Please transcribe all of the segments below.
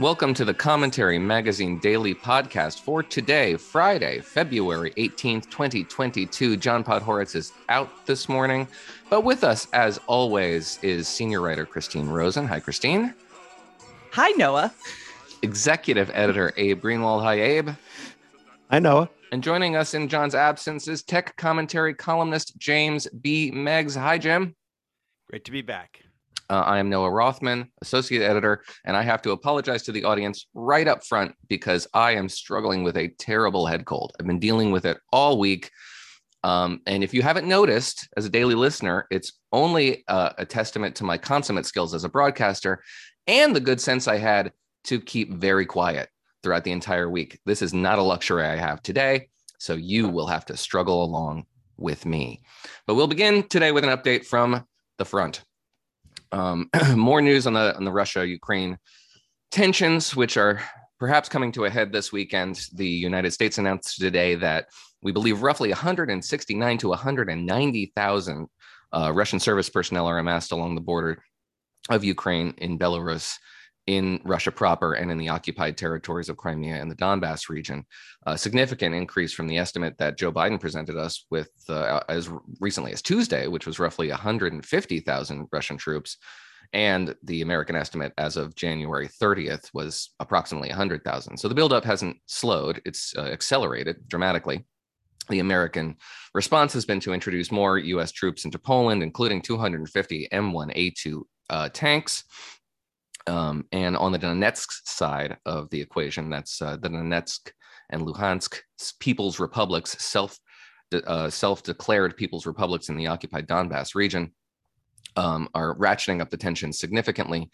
Welcome to the Commentary Magazine Daily Podcast for today, Friday, February 18th, 2022. John Podhoretz is out this morning, but with us, as always, is senior writer Christine Rosen. Hi, Christine. Hi, Noah. Executive editor Abe Greenwald. Hi, Abe. Hi, Noah. And joining us in John's absence is tech commentary columnist James B. Meigs. Hi, Jim. Great to be back. Uh, I am Noah Rothman, associate editor, and I have to apologize to the audience right up front because I am struggling with a terrible head cold. I've been dealing with it all week. Um, and if you haven't noticed, as a daily listener, it's only uh, a testament to my consummate skills as a broadcaster and the good sense I had to keep very quiet throughout the entire week. This is not a luxury I have today. So you will have to struggle along with me. But we'll begin today with an update from the front. Um, more news on the on the Russia Ukraine tensions, which are perhaps coming to a head this weekend. The United States announced today that we believe roughly 169 to 190,000 uh, Russian service personnel are amassed along the border of Ukraine in Belarus in Russia proper and in the occupied territories of Crimea and the Donbass region, a significant increase from the estimate that Joe Biden presented us with uh, as recently as Tuesday, which was roughly 150,000 Russian troops. And the American estimate as of January 30th was approximately 100,000. So the buildup hasn't slowed, it's uh, accelerated dramatically. The American response has been to introduce more US troops into Poland, including 250 M1A2 uh, tanks um, and on the Donetsk side of the equation, that's uh, the Donetsk and Luhansk People's Republics, self uh, self-declared People's Republics in the occupied Donbass region, um, are ratcheting up the tension significantly.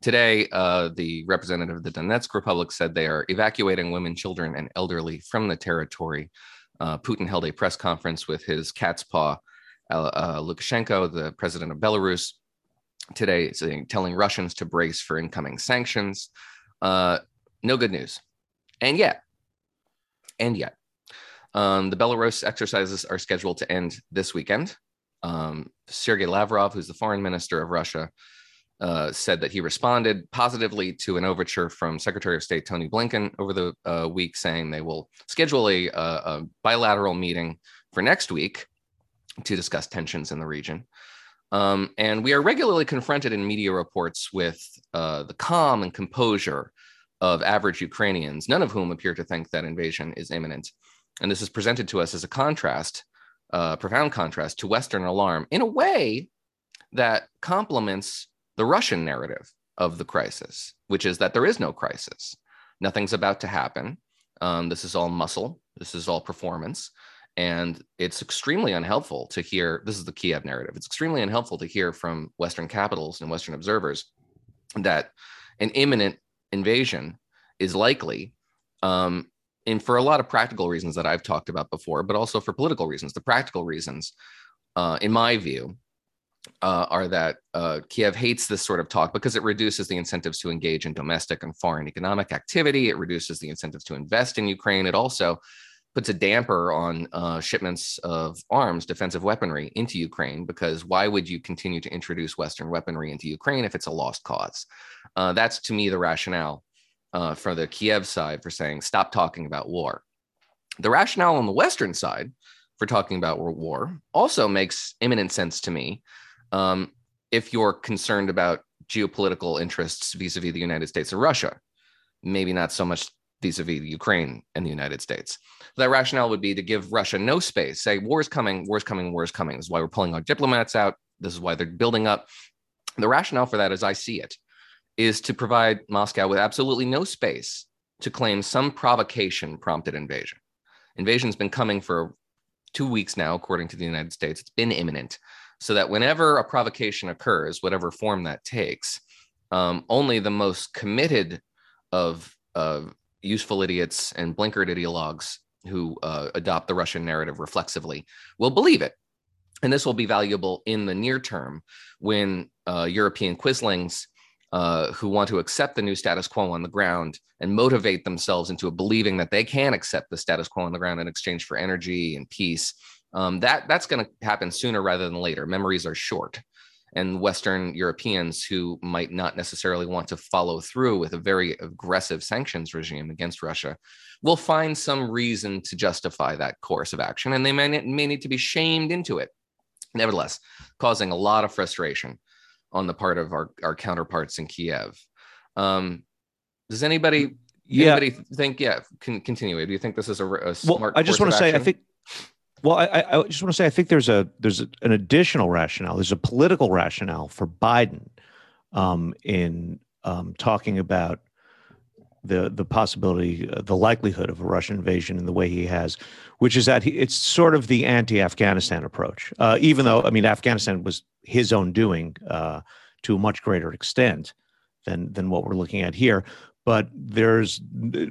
Today, uh, the representative of the Donetsk Republic said they are evacuating women, children, and elderly from the territory. Uh, Putin held a press conference with his cat's paw, uh, uh, Lukashenko, the president of Belarus, today saying, telling Russians to brace for incoming sanctions. Uh, no good news. And yet, and yet, um, the Belarus exercises are scheduled to end this weekend. Um, Sergei Lavrov, who's the foreign minister of Russia, uh, said that he responded positively to an overture from Secretary of State Tony Blinken over the uh, week, saying they will schedule a, a, a bilateral meeting for next week to discuss tensions in the region. Um, and we are regularly confronted in media reports with uh, the calm and composure of average Ukrainians, none of whom appear to think that invasion is imminent. And this is presented to us as a contrast, uh, profound contrast to Western alarm in a way that complements the Russian narrative of the crisis, which is that there is no crisis. Nothing's about to happen. Um, this is all muscle. This is all performance. And it's extremely unhelpful to hear this is the Kiev narrative. It's extremely unhelpful to hear from Western capitals and Western observers that an imminent invasion is likely. Um, and for a lot of practical reasons that I've talked about before, but also for political reasons. The practical reasons, uh, in my view, uh, are that uh, Kiev hates this sort of talk because it reduces the incentives to engage in domestic and foreign economic activity. It reduces the incentives to invest in Ukraine. It also puts a damper on uh, shipments of arms, defensive weaponry into Ukraine, because why would you continue to introduce Western weaponry into Ukraine if it's a lost cause? Uh, that's to me the rationale uh, for the Kiev side for saying stop talking about war. The rationale on the Western side for talking about war also makes imminent sense to me um, if you're concerned about geopolitical interests vis a vis the United States or Russia. Maybe not so much vis-a-vis Ukraine and the United States. That rationale would be to give Russia no space, say war is coming, war is coming, war is coming. This is why we're pulling our diplomats out. This is why they're building up. The rationale for that, as I see it, is to provide Moscow with absolutely no space to claim some provocation prompted invasion. Invasion's been coming for two weeks now, according to the United States. It's been imminent. So that whenever a provocation occurs, whatever form that takes, um, only the most committed of, of useful idiots and blinkered ideologues who uh, adopt the Russian narrative reflexively will believe it. And this will be valuable in the near term when uh, European quislings uh, who want to accept the new status quo on the ground and motivate themselves into believing that they can accept the status quo on the ground in exchange for energy and peace. Um, that that's going to happen sooner rather than later. Memories are short, and Western Europeans who might not necessarily want to follow through with a very aggressive sanctions regime against Russia will find some reason to justify that course of action, and they may, may need to be shamed into it. Nevertheless, causing a lot of frustration on the part of our, our counterparts in Kiev. Um, does anybody yeah. anybody think yeah can continue? Do you think this is a, a smart? Well, I just want to say I think well, I, I just want to say I think there's a there's an additional rationale. There's a political rationale for Biden um, in um, talking about the the possibility, uh, the likelihood of a Russian invasion in the way he has, which is that he, it's sort of the anti-Afghanistan approach. Uh, even though I mean Afghanistan was his own doing uh, to a much greater extent than than what we're looking at here, but there's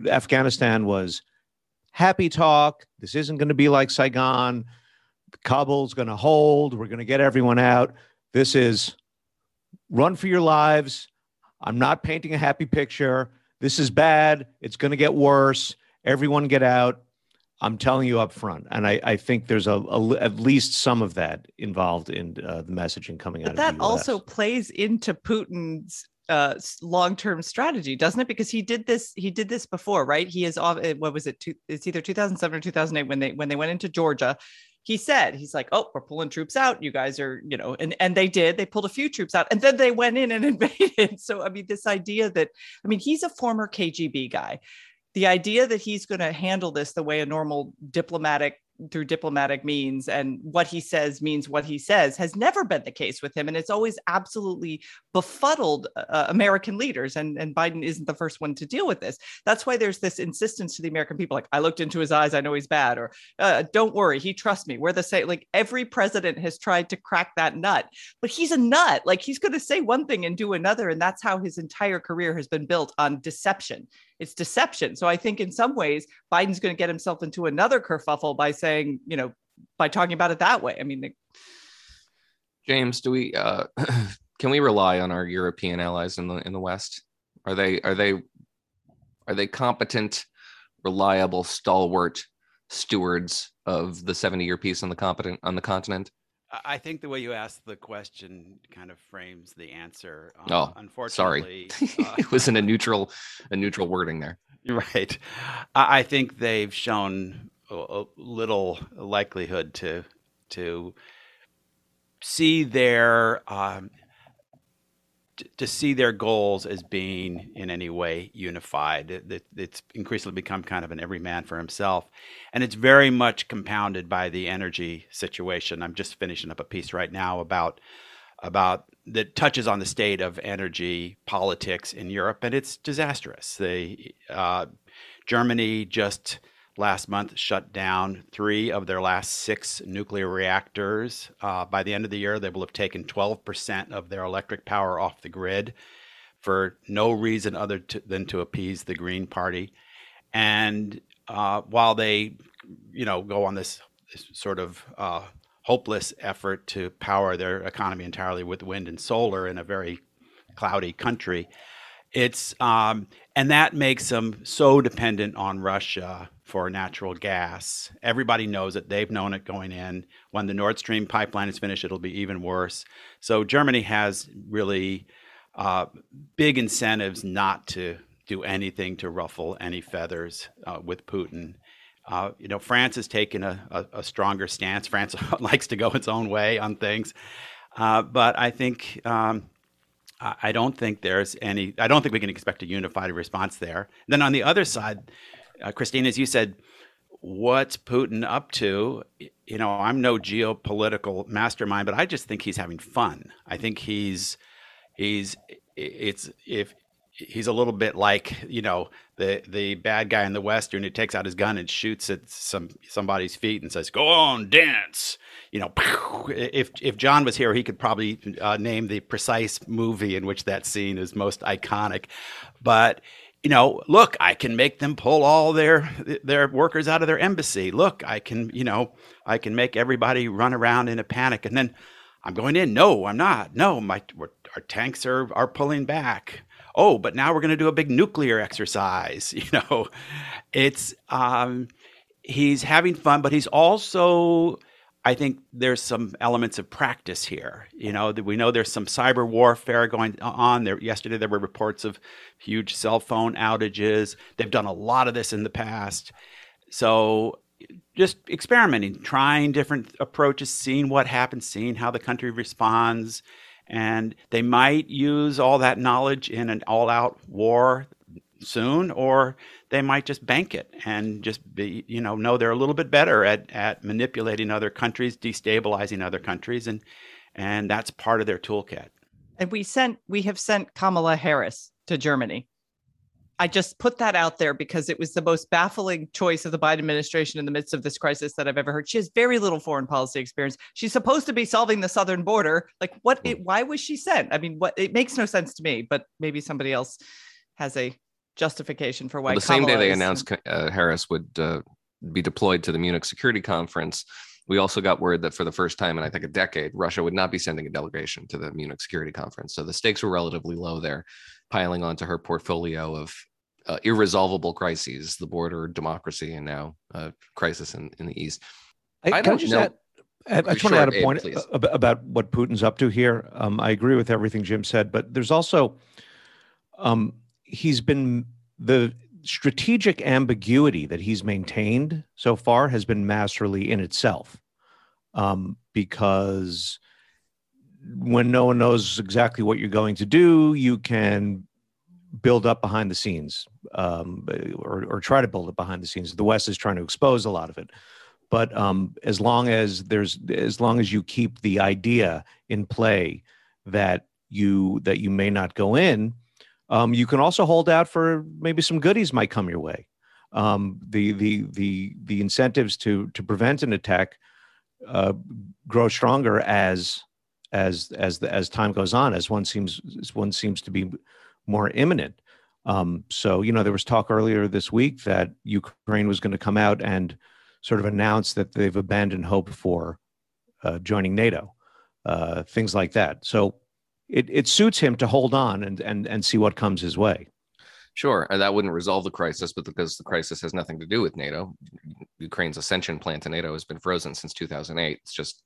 Afghanistan was happy talk. This isn't going to be like Saigon. Kabul's going to hold. We're going to get everyone out. This is run for your lives. I'm not painting a happy picture. This is bad. It's going to get worse. Everyone get out. I'm telling you up front, and I, I think there's a, a, at least some of that involved in uh, the messaging coming but out. That also plays into Putin's uh, long-term strategy, doesn't it? Because he did this, he did this before, right? He is off. Eh, what was it? Two, it's either 2007 or 2008 when they when they went into Georgia. He said he's like, "Oh, we're pulling troops out. You guys are, you know," and and they did. They pulled a few troops out, and then they went in and invaded. So I mean, this idea that I mean, he's a former KGB guy. The idea that he's going to handle this the way a normal diplomatic through diplomatic means and what he says means what he says has never been the case with him and it's always absolutely befuddled uh, uh, american leaders and and biden isn't the first one to deal with this. That's why there's this insistence to the american people like i looked into his eyes i know he's bad or uh, don't worry he trusts me we're the same like every president has tried to crack that nut but he's a nut like he's going to say one thing and do another and that's how his entire career has been built on deception it's deception. So I think in some ways, Biden's going to get himself into another kerfuffle by saying, you know, by talking about it that way. I mean, James, do we uh, can we rely on our European allies in the in the West? Are they are they are they competent, reliable, stalwart stewards of the 70 year peace on the competent on the continent? I think the way you asked the question kind of frames the answer. Um, oh, unfortunately, sorry, uh, it was in a neutral, a neutral wording there. Right. I think they've shown a little likelihood to to see their um, to see their goals as being in any way unified. It, it's increasingly become kind of an every man for himself. And it's very much compounded by the energy situation. I'm just finishing up a piece right now about about that touches on the state of energy politics in Europe, and it's disastrous. Uh, Germany just last month shut down three of their last six nuclear reactors. Uh, by the end of the year, they will have taken 12% of their electric power off the grid for no reason other to, than to appease the Green Party. And uh, while they, you know, go on this, this sort of uh, hopeless effort to power their economy entirely with wind and solar in a very cloudy country, it's um, and that makes them so dependent on Russia for natural gas. Everybody knows it. They've known it going in. When the Nord Stream pipeline is finished, it'll be even worse. So Germany has really uh, big incentives not to do anything to ruffle any feathers uh, with Putin. Uh, you know, France has taken a, a, a, stronger stance. France likes to go its own way on things, uh, but I think. Um, I don't think there's any. I don't think we can expect a unified response there. Then on the other side, uh, Christine, as you said, what's Putin up to? You know, I'm no geopolitical mastermind, but I just think he's having fun. I think he's he's it's if he's a little bit like you know the the bad guy in the western who takes out his gun and shoots at some somebody's feet and says go on dance you know if if john was here he could probably uh, name the precise movie in which that scene is most iconic but you know, look, I can make them pull all their their workers out of their embassy. Look, I can, you know, I can make everybody run around in a panic. And then I'm going in. No, I'm not. No, my our tanks are are pulling back. Oh, but now we're going to do a big nuclear exercise. You know, it's um, he's having fun, but he's also I think there's some elements of practice here. You know, we know there's some cyber warfare going on. There yesterday there were reports of huge cell phone outages. They've done a lot of this in the past. So just experimenting, trying different approaches, seeing what happens, seeing how the country responds. And they might use all that knowledge in an all out war soon, or they might just bank it and just be, you know, know they're a little bit better at, at manipulating other countries, destabilizing other countries, and and that's part of their toolkit. And we sent we have sent Kamala Harris to Germany. I just put that out there because it was the most baffling choice of the Biden administration in the midst of this crisis that I've ever heard. She has very little foreign policy experience. She's supposed to be solving the southern border. Like, what? It, why was she sent? I mean, what? It makes no sense to me. But maybe somebody else has a justification for why. Well, the Kamala same day they is- announced uh, Harris would uh, be deployed to the Munich Security Conference, we also got word that for the first time in I think a decade, Russia would not be sending a delegation to the Munich Security Conference. So the stakes were relatively low there, piling onto her portfolio of uh, irresolvable crises, the border, democracy, and now uh, crisis in, in the East. I, I don't just know- add, I, I just want to add a point please. ab- about what Putin's up to here. Um, I agree with everything Jim said, but there's also um, he's been the strategic ambiguity that he's maintained so far has been masterly in itself, um, because when no one knows exactly what you're going to do, you can build up behind the scenes um, or, or try to build it behind the scenes. The West is trying to expose a lot of it but um, as long as there's as long as you keep the idea in play that you that you may not go in um, you can also hold out for maybe some goodies might come your way um, the the the the incentives to to prevent an attack uh, grow stronger as as as the, as time goes on as one seems as one seems to be more imminent um, so you know there was talk earlier this week that ukraine was going to come out and sort of announce that they've abandoned hope for uh, joining NATO, uh, things like that. So it, it suits him to hold on and, and, and see what comes his way. Sure, and that wouldn't resolve the crisis, but because the crisis has nothing to do with NATO, Ukraine's ascension plan to NATO has been frozen since 2008. It's just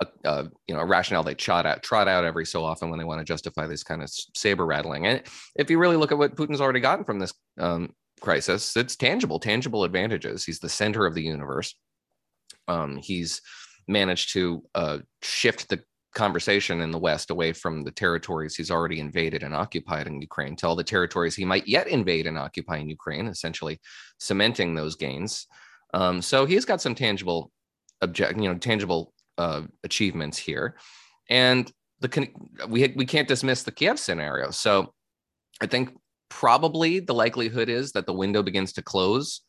a, a you know a rationale they trot out trot out every so often when they want to justify this kind of saber rattling. And if you really look at what Putin's already gotten from this um, crisis, it's tangible, tangible advantages. He's the center of the universe. Um, he's managed to uh, shift the conversation in the West away from the territories he's already invaded and occupied in Ukraine to all the territories he might yet invade and occupy in Ukraine, essentially cementing those gains. Um, so he's got some tangible object, you know, tangible uh, achievements here, and the we we can't dismiss the Kiev scenario. So I think probably the likelihood is that the window begins to close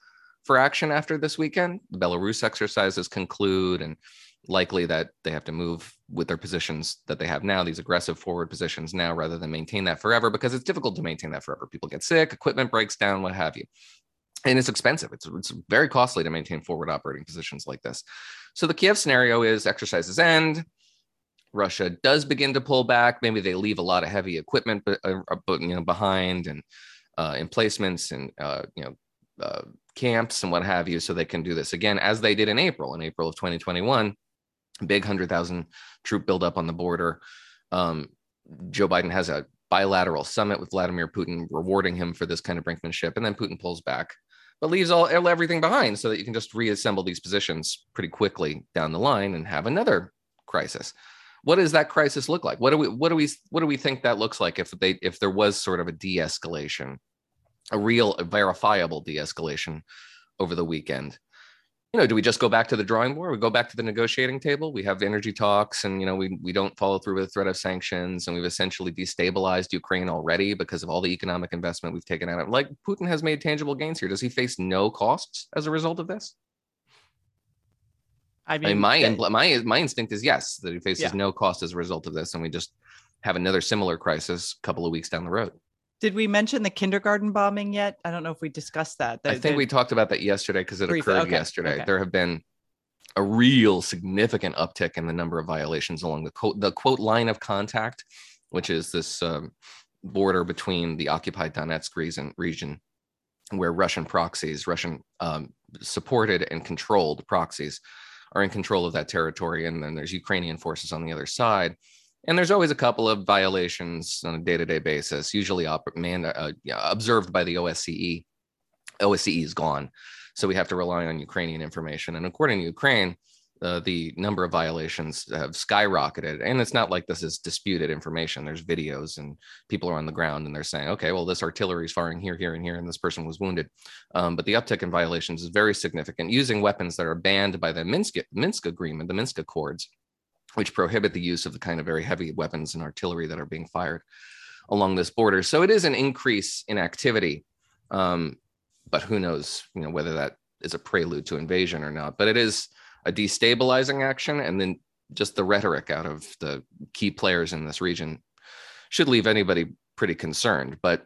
for action after this weekend. The Belarus exercises conclude, and likely that they have to move with their positions that they have now, these aggressive forward positions now, rather than maintain that forever, because it's difficult to maintain that forever. People get sick, equipment breaks down, what have you. And it's expensive. It's, it's very costly to maintain forward operating positions like this. So the Kiev scenario is exercises end. Russia does begin to pull back. Maybe they leave a lot of heavy equipment, but, uh, you know, behind and uh, emplacements and uh, you know uh, camps and what have you, so they can do this again as they did in April. In April of 2021, big hundred thousand troop buildup on the border. Um, Joe Biden has a bilateral summit with Vladimir Putin, rewarding him for this kind of brinkmanship, and then Putin pulls back, but leaves all everything behind, so that you can just reassemble these positions pretty quickly down the line and have another crisis. What does that crisis look like? What do we what do we what do we think that looks like if they if there was sort of a de-escalation a real a verifiable de-escalation over the weekend you know do we just go back to the drawing board we go back to the negotiating table we have energy talks and you know we, we don't follow through with the threat of sanctions and we've essentially destabilized ukraine already because of all the economic investment we've taken out of like putin has made tangible gains here does he face no costs as a result of this I I mean, mean, my that- impl- my my instinct is yes that he faces Yeah. no cost as a result of this, and we just have another similar crisis a couple of weeks down the road. Did we mention the kindergarten bombing yet? I don't know if we discussed that. I think the- we talked about that yesterday because it Briefly, occurred okay, yesterday. okay. There have been a real significant uptick in the number of violations along the quote the quote line of contact, which is this um, border between the occupied Donetsk region, region where Russian proxies, Russian um, supported and controlled proxies, are in control of that territory, and then there's Ukrainian forces on the other side. And there's always a couple of violations on a day-to-day basis, usually op- man, uh, observed by the OSCE. OSCE is gone, so we have to rely on Ukrainian information. And according to Ukraine, uh, the number of violations have skyrocketed. And it's not like this is disputed information. There's videos and people are on the ground and they're saying, okay, well, this artillery is firing here, here, and here, and this person was wounded. Um, but the uptick in violations is very significant using weapons that are banned by the Minsk, Minsk Agreement, the Minsk Accords, which prohibit the use of the kind of very heavy weapons and artillery that are being fired along this border. So it is an increase in activity. Um, but who knows, you know, whether that is a prelude to invasion or not. But it is a destabilizing action, and then just the rhetoric out of the key players in this region should leave anybody pretty concerned. But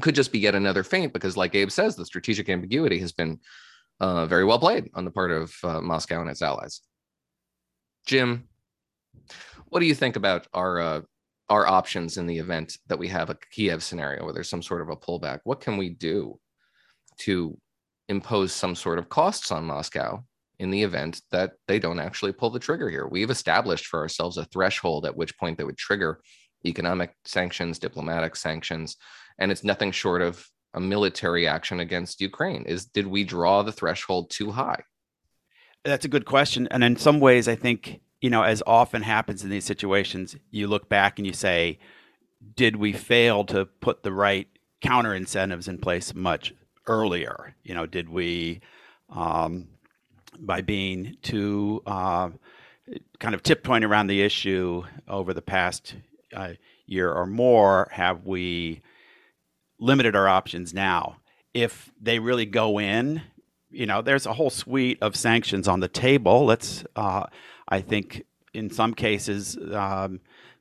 could just be yet another feint because, like Abe says, the strategic ambiguity has been uh, very well played on the part of uh, Moscow and its allies. Jim, what do you think about our uh, our options in the event that we have a Kiev scenario where there's some sort of a pullback? What can we do to impose some sort of costs on Moscow in the event that they don't actually pull the trigger here? We've established for ourselves a threshold at which point they would trigger economic sanctions, diplomatic sanctions, and it's nothing short of a military action against Ukraine. Is did we draw the threshold too high? That's a good question, and in some ways, I think you know, as often happens in these situations, you look back and you say, did we fail to put the right counter incentives in place much earlier? You know, did we, um, by being too uh, kind of tiptoeing around the issue over the past uh, year or more, have we limited our options now? If they really go in, you know, there's a whole suite of sanctions on the table. Let's, uh, I think, in some cases, um,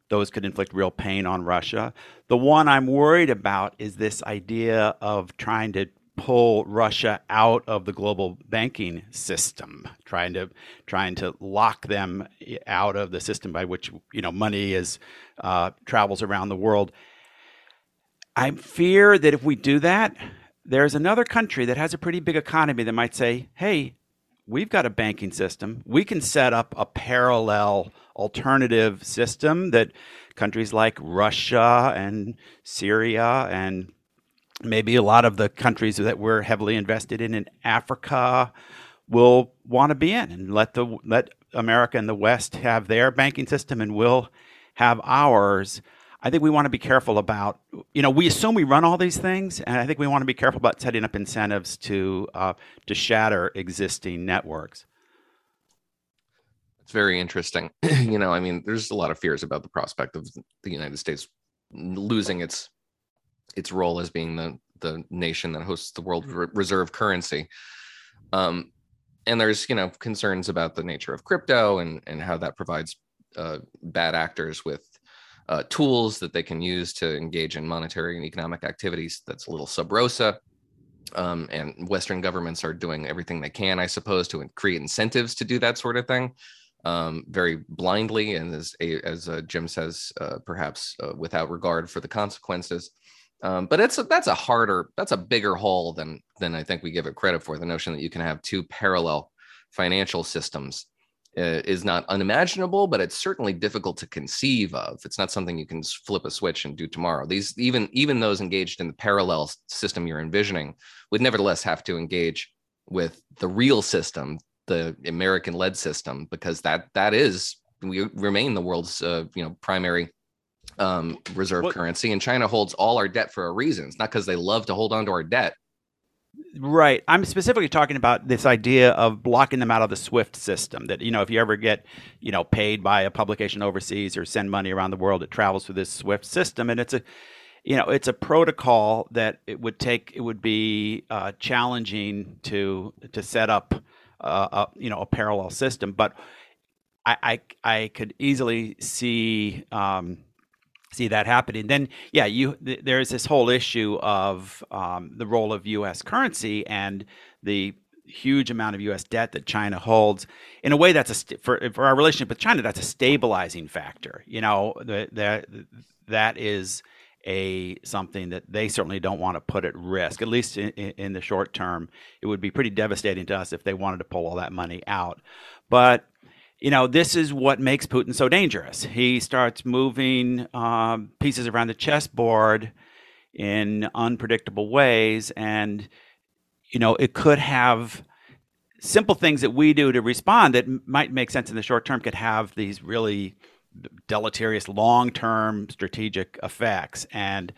those could inflict real pain on Russia. The one I'm worried about is this idea of trying to pull Russia out of the global banking system, trying to trying to lock them out of the system by which you know money is uh, travels around the world. I fear that if we do that, there's another country that has a pretty big economy that might say, "Hey, we've got a banking system. We can set up a parallel alternative system that countries like Russia and Syria and maybe a lot of the countries that we're heavily invested in in Africa will want to be in and let the let America and the West have their banking system and we'll have ours. I think we want to be careful about, you know, we assume we run all these things, and I think we want to be careful about setting up incentives to uh, to shatter existing networks. It's very interesting. you know, I mean, there's a lot of fears about the prospect of the United States losing its its role as being the the nation that hosts the world reserve currency. Um, and there's you know concerns about the nature of crypto and and how that provides uh, bad actors with uh, tools that they can use to engage in monetary and economic activities. That's a little sub rosa. Um, and Western governments are doing everything they can, I suppose, to create incentives to do that sort of thing, um, very blindly and as as uh, Jim says, uh, perhaps uh, without regard for the consequences. Um, but it's a, that's a harder, that's a bigger hole than than I think we give it credit for. The notion that you can have two parallel financial systems is not unimaginable, but it's certainly difficult to conceive of. It's not something you can flip a switch and do tomorrow. These even even those engaged in the parallel system you're envisioning would nevertheless have to engage with the real system, the American-led system, because that that is we remain the world's uh, you know primary um, reserve what? currency, and China holds all our debt for a reason. It's not because they love to hold on to our debt. Right. I'm specifically talking about this idea of blocking them out of the SWIFT system. That, you know, if you ever get, you know, paid by a publication overseas or send money around the world, it travels through this SWIFT system. And it's a, you know, it's a protocol that it would take, it would be uh, challenging to, to set up, uh, a, you know, a parallel system. But I, I, I could easily see, um, see that happening. Then, yeah, you th- there's this whole issue of um, the role of U.S. currency and the huge amount of U.S. debt that China holds. In a way, that's a st- for for our relationship with China, that's a stabilizing factor. You know, that that that is a something that they certainly don't want to put at risk. At least in, in the short term, it would be pretty devastating to us if they wanted to pull all that money out. But you know, this is what makes Putin so dangerous. He starts moving um, pieces around the chessboard in unpredictable ways, and you know, it could have simple things that we do to respond that might make sense in the short term could have these really deleterious long-term strategic effects and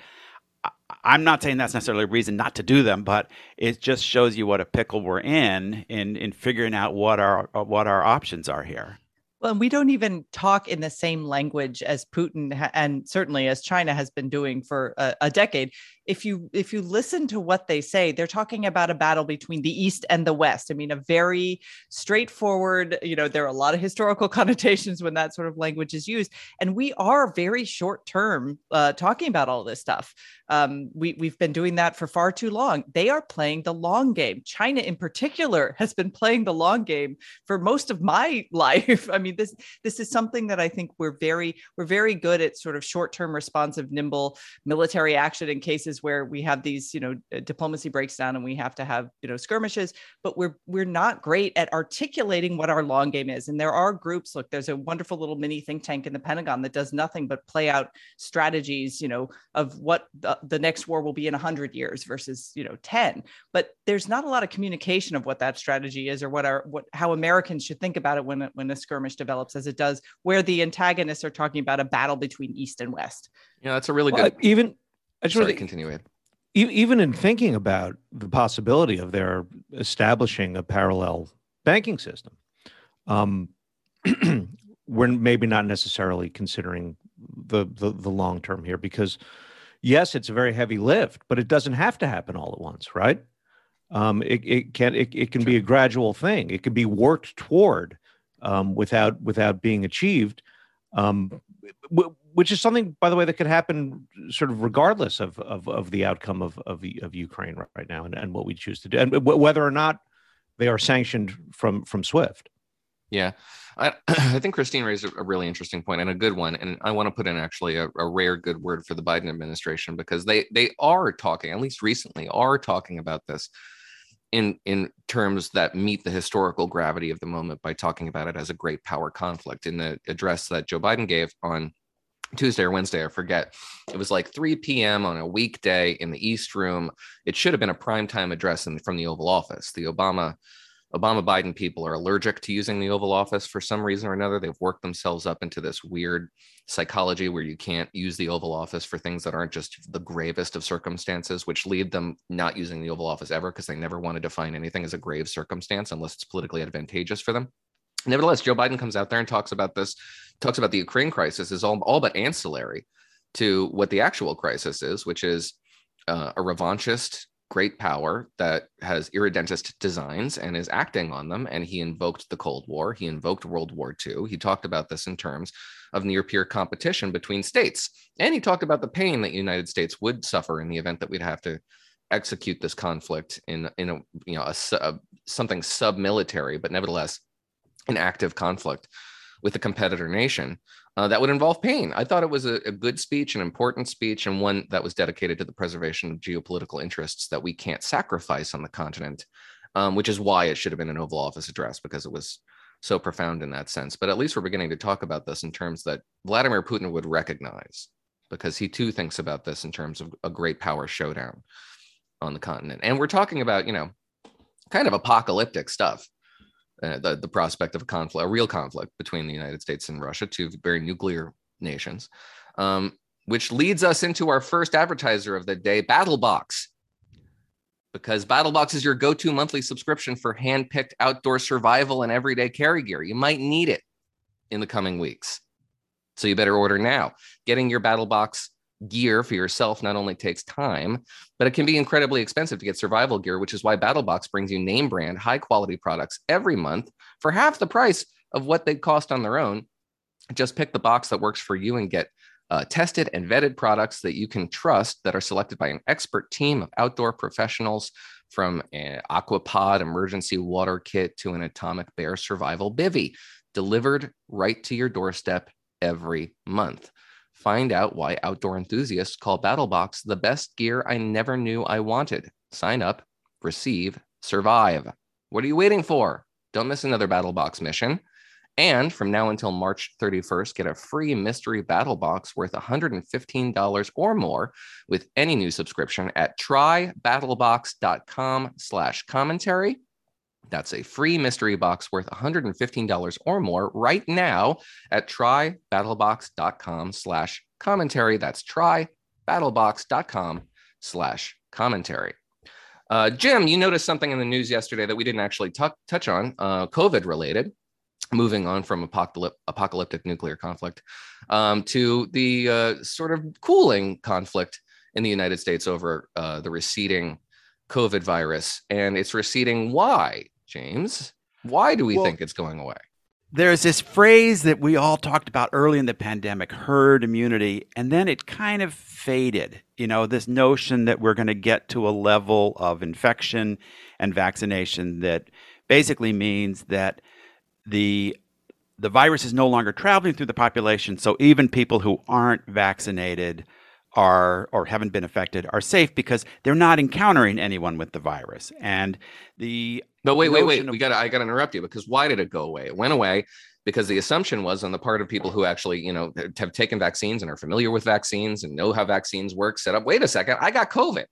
I'm not saying that's necessarily a reason not to do them, but it just shows you what a pickle we're in in in figuring out what our uh, what our options are here. Well, we don't even talk in the same language as Putin and certainly as China has been doing for a, a, decade. If you if you listen to what they say, they're talking about a battle between the East and the West. I mean, a very straightforward. You know, there are a lot of historical connotations when that sort of language is used, and we are very short term uh, talking about all this stuff. Um, we we've been doing that for far too long. They are playing the long game. China, in particular, has been playing the long game for most of my life. I mean, this this is something that I think we're very we're very good at sort of short term responsive, nimble military action in cases where we have these you know uh, diplomacy breaks down and we have to have you know skirmishes. But we're we're not great at articulating what our long game is. And there are groups. Look, there's a wonderful little mini think tank in the Pentagon that does nothing but play out strategies. You know of what the, the next war will be in 100 years versus you know 10 but there's not a lot of communication of what that strategy is or what our what how americans should think about it when when a skirmish develops as it does where the antagonists are talking about a battle between east and west yeah that's a really well, good even i just Sorry, to continue even in thinking about the possibility of their establishing a parallel banking system um, we're maybe not necessarily considering the the, the long term here because yes, it's a very heavy lift, but it doesn't have to happen all at once, right? Um, it, it can it, it can be a gradual thing. It can be worked toward um, without without being achieved, um, which is something, by the way, that could happen sort of regardless of of, of the outcome of, of of Ukraine right now and, and what we choose to do, and w- whether or not they are sanctioned from from SWIFT. Yeah. I, I think Christine raised a, really interesting point and a good one. And I want to put in actually a, a, rare good word for the Biden administration because they they are talking, at least recently, are talking about this in in terms that meet the historical gravity of the moment by talking about it as a great power conflict. In the address that Joe Biden gave on Tuesday or Wednesday, I forget. It was like 3 p.m. on a weekday in the East Room. It should have been a primetime address in, from the Oval Office. The Obama Obama Biden people are allergic to using the Oval Office for some reason or another. They've worked themselves up into this weird psychology where you can't use the Oval Office for things that aren't just the gravest of circumstances, which lead them not using the Oval Office ever because they never want to define anything as a grave circumstance unless it's politically advantageous for them. Nevertheless, Joe Biden comes out there and talks about this, talks about the Ukraine crisis is all, all but ancillary to what the actual crisis is, which is uh, a revanchist great power that has irredentist designs and is acting on them. And he invoked the Cold War. He invoked World War II. He talked about this in terms of near peer competition between states. And he talked about the pain that the United States would suffer in the event that we'd have to execute this conflict in, in a, you know, a, a something sub-military, but nevertheless an active conflict with a competitor nation uh, that would involve pain. I thought it was a, a, good speech, an important speech, and one that was dedicated to the preservation of geopolitical interests that we can't sacrifice on the continent, um, which is why it should have been an Oval Office address because it was so profound in that sense. But at least we're beginning to talk about this in terms that Vladimir Putin would recognize because he too thinks about this in terms of a great power showdown on the continent. And we're talking about, you know, kind of apocalyptic stuff uh, the, the prospect of a conflict, a real conflict between the United States and Russia, two very nuclear nations, um, which leads us into our first advertiser of the day, BattleBox. Because BattleBox is your go to monthly subscription for hand picked outdoor survival and everyday carry gear. You might need it in the coming weeks. So you better order now. Getting your BattleBox gear for yourself not only takes time, but it can be incredibly expensive to get survival gear, which is why BattleBox brings you name brand, high quality products every month for half the price of what they cost on their own. Just pick the box that works for you and get uh, tested and vetted products that you can trust that are selected by an expert team of outdoor professionals from an aquapod emergency water kit to an atomic bear survival bivy delivered right to your doorstep every month Find out why outdoor enthusiasts call BattleBox the best gear I never knew I wanted. Sign up, receive, survive. What are you waiting for? Don't miss another BattleBox mission. And from now until March 31st, get a free mystery battle box worth $115 or more with any new subscription at trybattlebox.com slash commentary. That's a free mystery box worth $115 or more right now at trybattlebox.com slash commentary. That's trybattlebox.com slash commentary. Uh, Jim, you noticed something in the news yesterday that we didn't actually t- touch on, uh, COVID related. Moving on from apocalyp- apocalyptic nuclear conflict um, to the uh, sort of cooling conflict in the United States over uh, the receding COVID virus. And it's receding. Why, James? Why do we Well- think it's going away? There's this phrase that we all talked about early in the pandemic, herd immunity, and then it kind of faded. You know, this notion that we're going to get to a level of infection and vaccination that basically means that the the virus is no longer traveling through the population, so even people who aren't vaccinated are or haven't been affected are safe because they're not encountering anyone with the virus. And the But wait, wait, wait. of- We got I got to interrupt you because why did it go away? It went away because the assumption was on the part of people who actually, you know, have taken vaccines and are familiar with vaccines and know how vaccines work, set up, wait a second, I got COVID.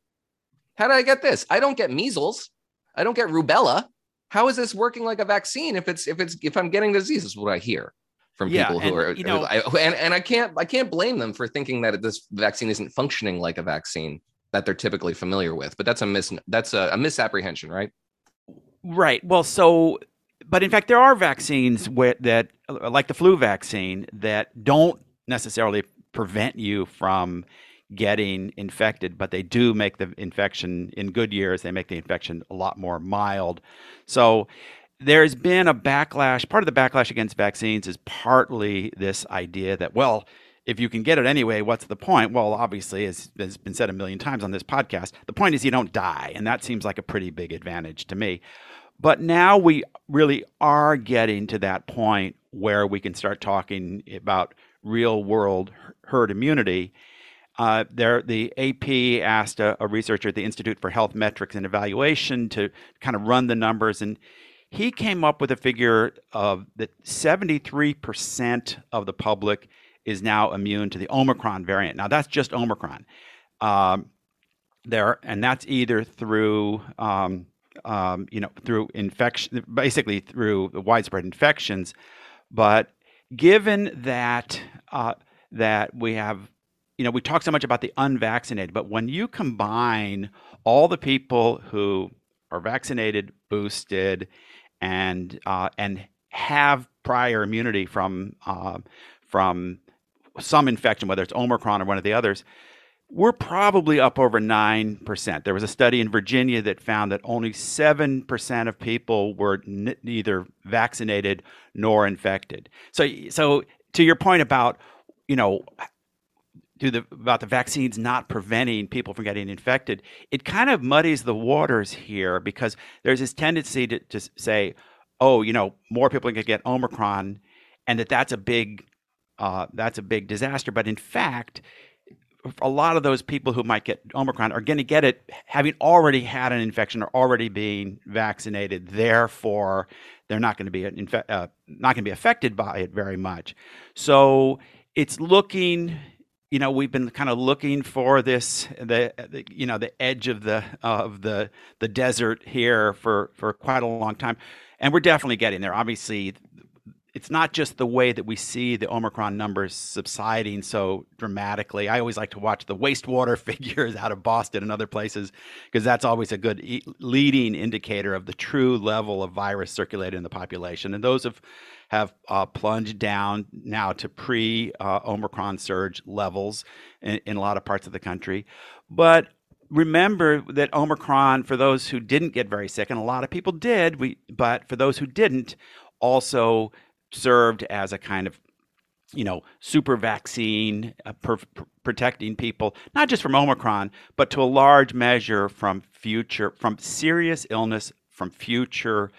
How did I get this? I don't get measles. I don't get rubella. How is this working like a vaccine if it's if it's if I'm getting diseases? What I hear from Yeah, people who and, are you know- I, and and I can't I can't blame them for thinking that this vaccine isn't functioning like a vaccine that they're typically familiar with. But that's a mis that's a, a misapprehension, right? Right. Well, so, but in fact, there are vaccines where, that, like the flu vaccine, that don't necessarily prevent you from getting infected, but they do make the infection in good years, they make the infection a lot more mild. So, there's been a backlash. Part of the backlash against vaccines is partly this idea that, well, if you can get it anyway, what's the point? Well, obviously, as has been said a million times on this podcast, the point is you don't die. And that seems like a pretty big advantage to me. But now we really are getting to that point where we can start talking about real world herd immunity. Uh, there, the AP asked a, a researcher at the Institute for Health Metrics and Evaluation to kind of run the numbers, and he came up with a figure of that 73% of the public is now immune to the Omicron variant. Now, that's just Omicron. Um, there, and that's either through um, um, you know, through infection, basically through widespread infections. But given that uh, that we have, you know, we talk so much about the unvaccinated, but when you combine all the people who are vaccinated, boosted, and uh, and have prior immunity from uh, from some infection, whether it's Omicron or one of the others, we're probably up over 9%. There was a study in Virginia that found that only 7% of people were n- neither vaccinated nor infected. So so to your point about, you know, do the about the vaccines not preventing people from getting infected, it kind of muddies the waters here because there's this tendency to just say, oh, you know, more people can get Omicron and that that's a big uh, that's a big disaster. But in fact, a lot of those people who might get Omicron are going to get it having already had an infection or already being vaccinated. Therefore, they're not going to be infe- uh, not going to be affected by it very much. So it's looking. You know, we've been kind of looking for this, the, the you know, the edge of the of the the desert here for for quite a long time, and we're definitely getting there. Obviously, it's not just the way that we see the Omicron numbers subsiding so dramatically. I always like to watch the wastewater figures out of Boston and other places because that's always a good e- leading indicator of the true level of virus circulating in the population. And those have have uh, plunged down now to pre uh, Omicron surge levels in, in a lot of parts of the country. But remember that Omicron, for those who didn't get very sick, and a lot of people did, we but for those who didn't, also served as a kind of you know super vaccine uh, per, protecting people not just from omicron but to a large measure from future from serious illness from future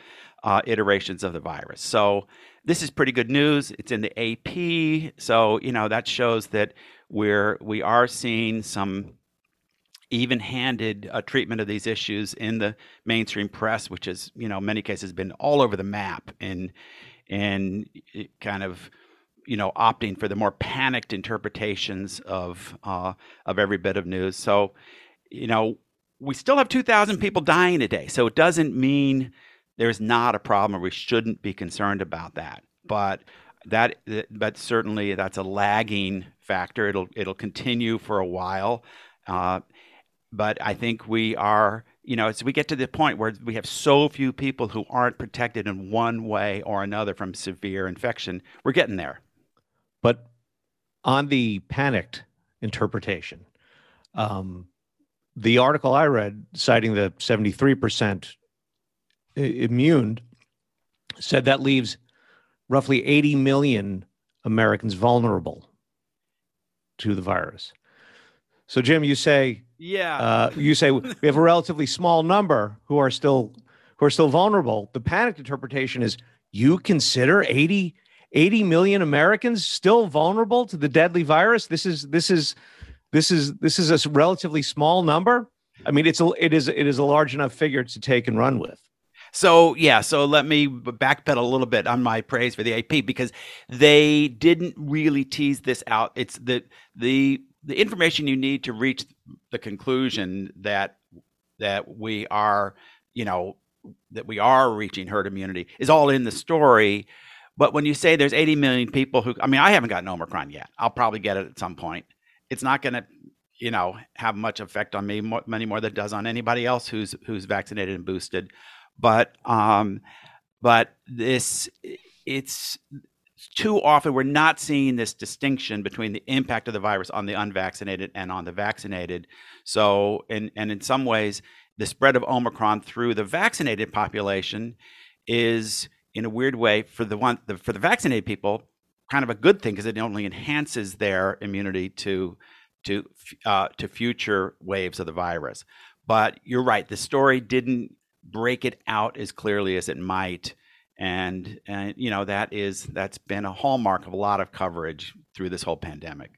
uh, iterations of the virus so this is pretty good news. It's in the AP, so you know that shows that we're we are seeing some even-handed uh, treatment of these issues in the mainstream press, which is you know in many cases been all over the map and and kind of you know opting for the more panicked interpretations of uh, of every bit of news. So you know we still have 2,000 people dying a day, so it doesn't mean there's not a problem or we shouldn't be concerned about that. But that but certainly that's a lagging factor. It'll it'll continue for a while. Uh, but I think we are, you know, as we get to the point where we have so few people who aren't protected in one way or another from severe infection, we're getting there. But on the panicked interpretation, um, the article I read citing the 73% immune said that leaves roughly 80 million Americans vulnerable to the virus. So, Jim, you say, yeah, uh, you say we have a relatively small number who are still who are still vulnerable. The panicked interpretation is you consider 80, 80 million Americans still vulnerable to the deadly virus. This is this is this is this is a relatively small number. I mean, it's a it is it is a large enough figure to take and run with. So yeah, so let me backpedal a little bit on my praise for the AP because they didn't really tease this out. It's the the the information you need to reach the conclusion that that we are, you know, that we are reaching herd immunity is all in the story. But when you say there's 80 million people who, I mean, I haven't gotten Omicron yet. I'll probably get it at some point. It's not going to, you know, have much effect on me, more, many more than it does on anybody else who's who's vaccinated and boosted. But um, but this, it's too often we're not seeing this distinction between the impact of the virus on the unvaccinated and on the vaccinated. So, and and in some ways, the spread of Omicron through the vaccinated population is, in a weird way, for the one the, for the vaccinated people, kind of a good thing because it only enhances their immunity to to uh, to future waves of the virus. But you're right, the story didn't break it out as clearly as it might and and you know that is that's been a hallmark of a lot of coverage through this whole pandemic.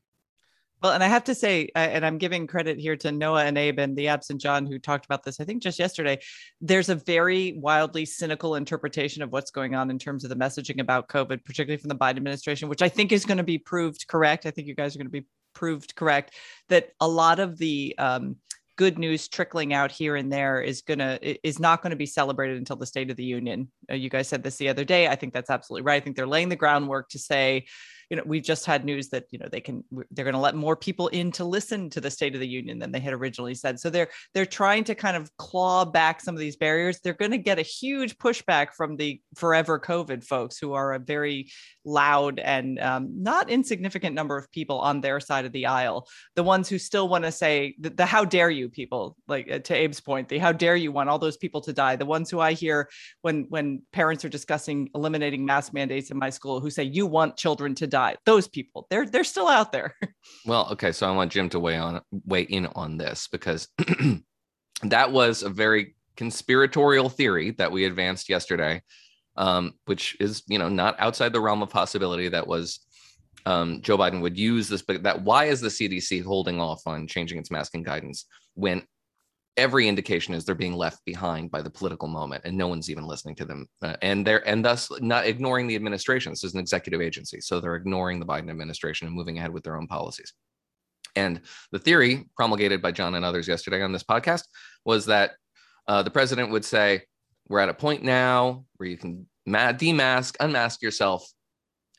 Well and i have to say and i'm giving credit here to noah and abe and the absent john who talked about this i think just yesterday. There's a very wildly cynical interpretation of what's going on in terms of the messaging about covid particularly from the biden administration which i think is going to be proved correct. I think you guys are going to be proved correct that a lot of the um, good news trickling out here and there is gonna is not going to be celebrated until the State of the Union. Uh, you guys said this the other day. I think that's absolutely right. I think they're laying the groundwork to say you know we've just had news that you know they can they're going to let more people in to listen to the state of the union than they had originally said. So they're they're trying to kind of claw back some of these barriers. They're going to get a huge pushback from the forever covid folks who are a very loud and um, not insignificant number of people on their side of the aisle. The ones who still want to say the, the how dare you people like uh, to abe's point the how dare you want all those people to die. The ones who i hear when when parents are discussing eliminating mask mandates in my school who say you want children to die Those people, they're they're still out there. well, okay, so I want Jim to weigh on weigh in on this because that was a very conspiratorial theory that we advanced yesterday, um, which is you know not outside the realm of possibility. That was um, Joe Biden would use this, but that why is the CDC holding off on changing its masking guidance when every indication is they're being left behind by the political moment and no one's even listening to them. Uh, and they're and thus not ignoring the administration. This is an executive agency so they're ignoring the biden administration and moving ahead with their own policies. And the theory promulgated by john and others yesterday on this podcast was that uh, the president would say we're at a point now where you can ma- demask unmask yourself.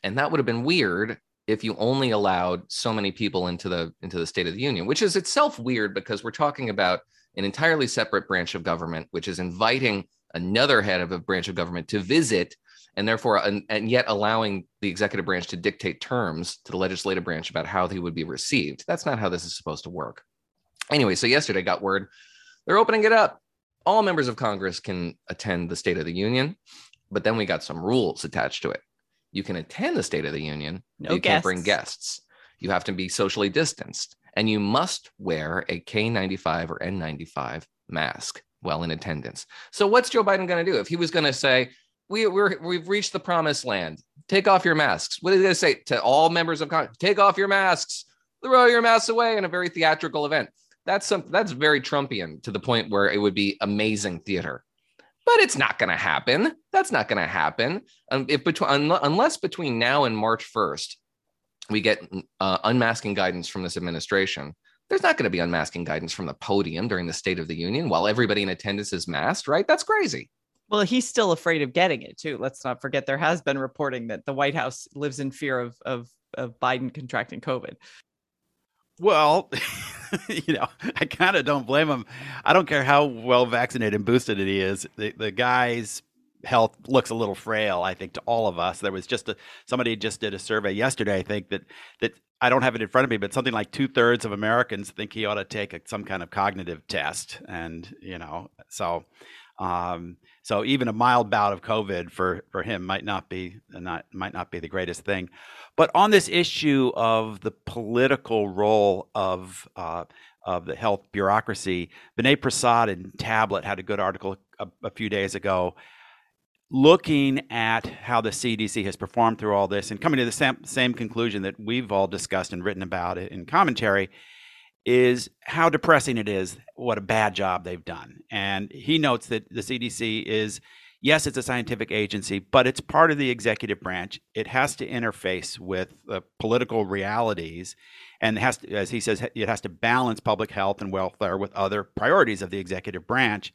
And that would have been weird if you only allowed so many people into the into the state of the union which is itself weird because we're talking about an entirely separate branch of government, which is inviting another head of a branch of government to visit and therefore and, and, yet allowing the executive branch to dictate terms to the legislative branch about how they would be received. That's not how this is supposed to work. Anyway so yesterday got word they're opening it up. All members of congress can attend the state of the union but then we got some rules attached to it. You can attend the state of the union no you guests. can't bring guests. You have to be socially distanced and you must wear a K95 or N95 mask while in attendance. So, what's Joe Biden going to do? If he was going to say, we, we're, we've reached the promised land, take off your masks. What are they going to say to all members of Congress? Take off your masks, throw your masks away in a very theatrical event. That's that's very Trumpian to the point where it would be amazing theater. But it's not going to happen. That's not going to happen. Um, if between unless between now and March 1st, we get uh, unmasking guidance from this administration. There's not going to be unmasking guidance from the podium during the State of the Union while everybody in attendance is masked, right? That's crazy. Well, he's still afraid of getting it too. Let's not forget there has been reporting that the White House lives in fear of of, of Biden contracting COVID. Well, you know, I kind of don't blame him. I don't care how well vaccinated and boosted he is. The the guy's health looks a little frail. I think to all of us. There was just a somebody just did a survey yesterday. I think that that I don't have it in front of me, but something like two thirds of Americans think he ought to take a, some kind of cognitive test, and you know, so. Um, so even a mild bout of COVID for for him might not be not might not be the greatest thing. But on this issue of the political role of uh, of the health bureaucracy, Vinay Prasad in Tablet had a good article a, a few days ago looking at how the CDC has performed through all this and coming to the same, same conclusion that we've all discussed and written about it in commentary is how depressing it is what a bad job they've done. And he notes that the CDC is, yes, it's a scientific agency, but it's part of the executive branch. It has to interface with the political realities and has to, as he says, it has to balance public health and welfare with other priorities of the executive branch.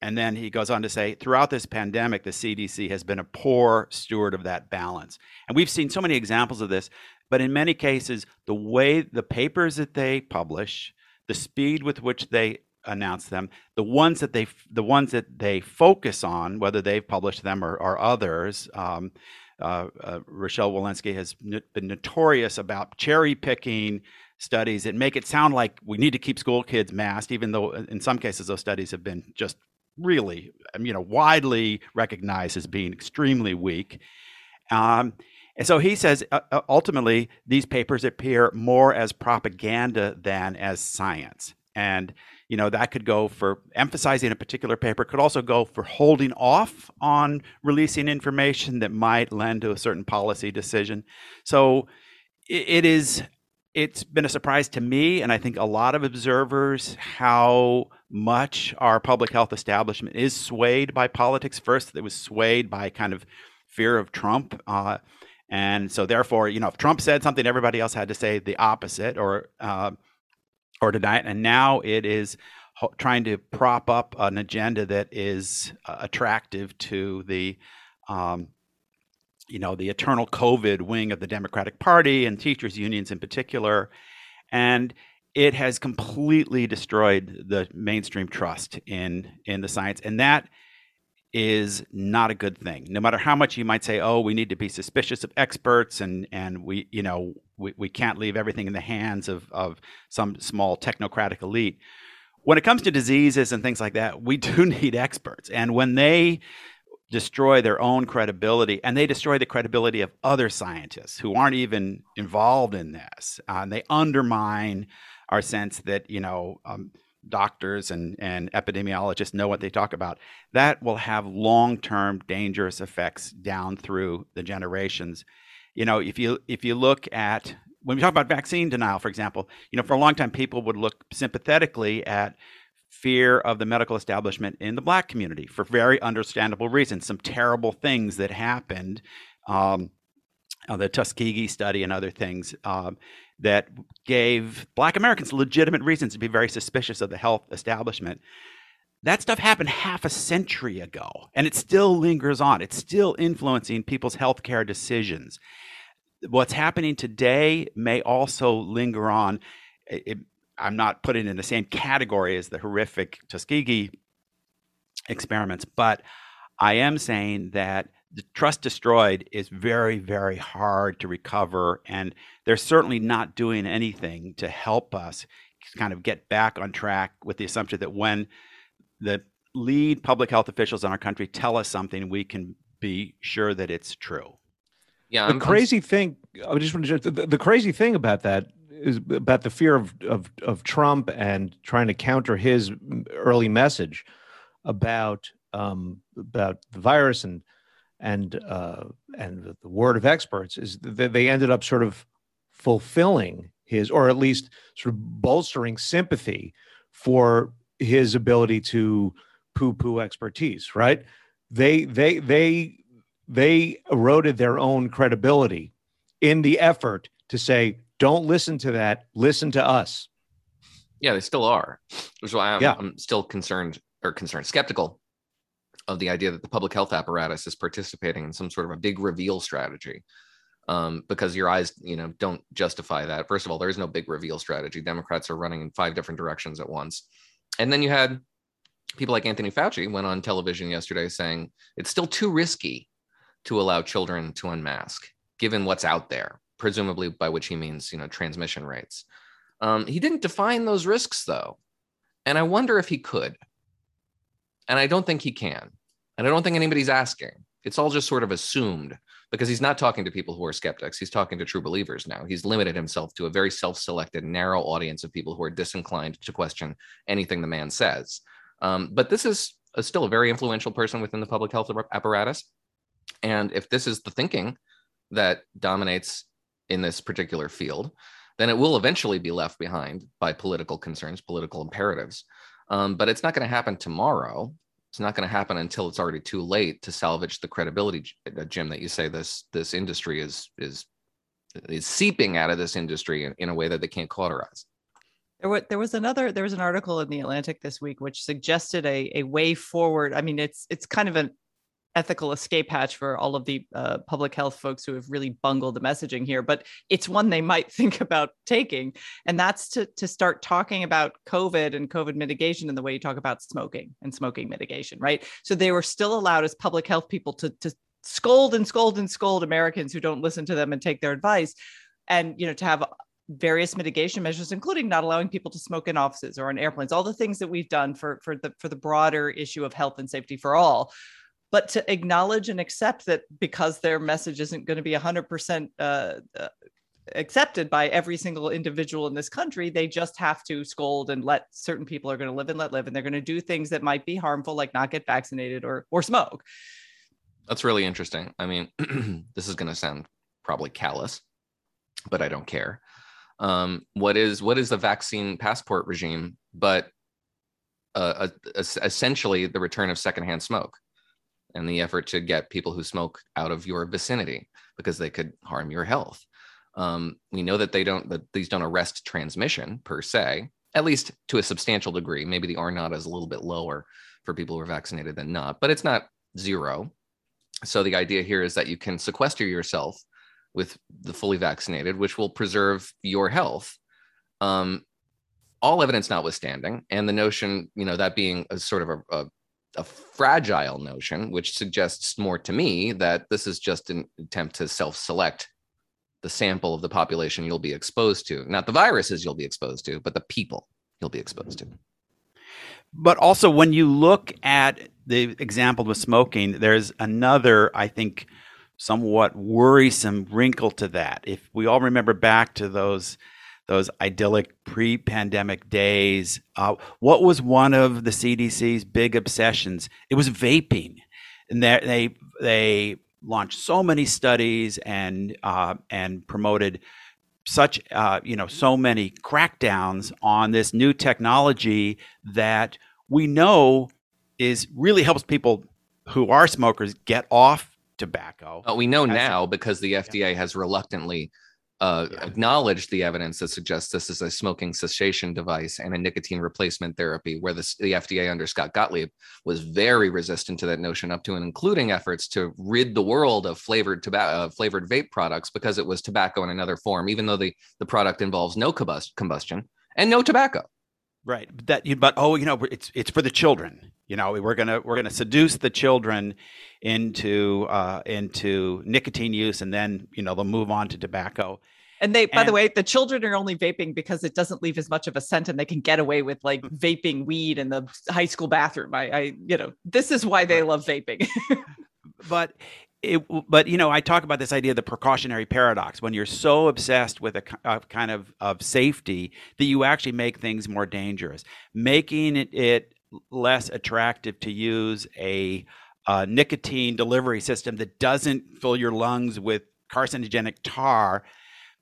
And then he goes on to say, throughout this pandemic, the CDC has been a poor steward of that balance. And we've seen so many examples of this. But in many cases, the way the papers that they publish, the speed with which they announce them, the ones that they the ones that they focus on, whether they've published them or, or others. Um, uh, uh, Rochelle Walensky has been notorious about cherry picking studies that make it sound like we need to keep school kids masked, even though uh, in some cases those studies have been just really, um, you know, widely recognized as being extremely weak. Um, and so he says uh, uh, ultimately, these papers appear more as propaganda than as science. And, you know, that could go for emphasizing a particular paper, could also go for holding off on releasing information that might lend to a certain policy decision. So it is, it's been a surprise to me, and I think a lot of observers, how much our public health establishment is swayed by politics. First, it was swayed by kind of fear of Trump. Uh, and so, therefore, you know, if Trump said something, everybody else had to say the opposite or uh, or deny it. And now it is ho- trying to prop up an agenda that is uh, attractive to the, um, you know, the eternal COVID wing of the Democratic Party and teachers unions in particular, and it has completely destroyed the mainstream trust in in the science, and that is not a good thing. No matter how much you might say, "Oh, we need to be suspicious of experts," and and we, you know, we, we can't leave everything in the hands of of some small technocratic elite. When it comes to diseases and things like that, we do need experts, and when they destroy their own credibility and they destroy the credibility of other scientists who aren't even involved in this, uh, and they undermine our sense that you know. Um, doctors and, and epidemiologists know what they talk about, that will have long term dangerous effects down through the generations. You know, if you if you look at when we talk about vaccine denial, for example, you know, for a long time people would look sympathetically at fear of the medical establishment in the black community for very understandable reasons. Some terrible things that happened, um, uh, the Tuskegee study and other things. Um, that gave black Americans legitimate reasons to be very suspicious of the health establishment. That stuff happened half a century ago, and it still lingers on. It's still influencing people's healthcare decisions. What's happening today may also linger on. It, I'm not putting in the same category as the horrific Tuskegee experiments, but I am saying that the trust destroyed is very, very hard to recover. And they're certainly not doing anything to help us kind of get back on track with the assumption that when the lead public health officials in our country tell us something, we can be sure that it's true. Yeah. The I'm, crazy I'm... thing, I just want to, the, the crazy thing about that is about the fear of, of, of Trump and trying to counter his early message about, um, about the virus and, and uh, and the word of experts is that they ended up sort of fulfilling his, or at least sort of bolstering sympathy for his ability to poo-poo expertise. Right? They they they they eroded their own credibility in the effort to say, "Don't listen to that. Listen to us." Yeah, they still are. Which is why I'm, Yeah. I'm still concerned or concerned, skeptical of the idea that the public health apparatus is participating in some sort of a big reveal strategy. Um, because your eyes, you know, don't justify that. First of all, there is no big reveal strategy. Democrats are running in five different directions at once. And then you had people like Anthony Fauci went on television yesterday saying it's still too risky to allow children to unmask, given what's out there, presumably by which he means, you know, transmission rates. Um, he didn't define those risks though. And I wonder if he could. And I don't think he can. And I don't think anybody's asking. It's all just sort of assumed because he's not talking to people who are skeptics. He's talking to true believers now. He's limited himself to a very self selected, narrow audience of people who are disinclined to question anything the man says. Um, but this is a, still a very influential person within the public health apparatus. And if this is the thinking that dominates in this particular field, then it will eventually be left behind by political concerns, political imperatives. Um, but it's not going to happen tomorrow. It's not going to happen until it's already too late to salvage the credibility, uh, Jim. That you say this this industry is is is seeping out of this industry in, in a way that they can't cauterize. There was there was another there was an article in the Atlantic this week which suggested a a way forward. I mean, it's it's kind of an ethical escape hatch for all of the uh, public health folks who have really bungled the messaging here, but it's one they might think about taking, and that's to to start talking about COVID and COVID mitigation in the way you talk about smoking and smoking mitigation, right? So they were still allowed as public health people to to scold and scold and scold Americans who don't listen to them and take their advice, and you know to have various mitigation measures including not allowing people to smoke in offices or on airplanes all the things that we've done for for the for the broader issue of health and safety for all but to acknowledge and accept that because their message isn't going to be 100% uh, uh, accepted by every single individual in this country they just have to scold and let certain people are going to live and let live and they're going to do things that might be harmful like not get vaccinated or or smoke That's really interesting. I mean, this is going to sound probably callous, but I don't care. Um, what is what is the vaccine passport regime? But uh, uh, essentially the return of secondhand smoke and the effort to get people who smoke out of your vicinity because they could harm your health. Um, we know that they don't that these don't arrest transmission per se, at least to a substantial degree. Maybe the R naught is a little bit lower for people who are vaccinated than not, but it's not zero. So the idea here is that you can sequester yourself with the fully vaccinated, which will preserve your health. Um, all evidence notwithstanding, and the notion, you know, that being a sort of a, a, a fragile notion, which suggests more to me that this is just an attempt to self-select the sample of the population you'll be exposed to, not the viruses you'll be exposed to, but the people you'll be exposed to. But also, when you look at the example with smoking, there's another, I think, somewhat worrisome wrinkle to that. If we all remember back to those those idyllic pre-pandemic days, uh, what was one of the CDC's big obsessions? It was vaping, and they they, they launched so many studies and uh, and promoted such uh, you know so many crackdowns on this new technology that we know is really helps people who are smokers get off tobacco. But we know now because the FDA has reluctantly uh, Yeah. acknowledged the evidence that suggests this is a smoking cessation device and a nicotine replacement therapy, where the, the FDA under Scott Gottlieb was very resistant to that notion, up to and including efforts to rid the world of flavored tobacco, uh, flavored vape products because it was tobacco in another form, even though the, the product involves no combust- combustion and no tobacco. Right. But That you but oh, you know, it's it's for the children. You know, we're gonna we're gonna seduce the children into uh, into nicotine use, and then you know they'll move on to tobacco. And they, by the way, the children are only vaping because it doesn't leave as much of a scent, and they can get away with like Mm. vaping weed in the high school bathroom. I, I you know, this is why they love vaping. But it but you know I talk about this idea of the precautionary paradox when you're so obsessed with a, a kind of of safety that you actually make things more dangerous, making it, it less attractive to use a a nicotine delivery system that doesn't fill your lungs with carcinogenic tar.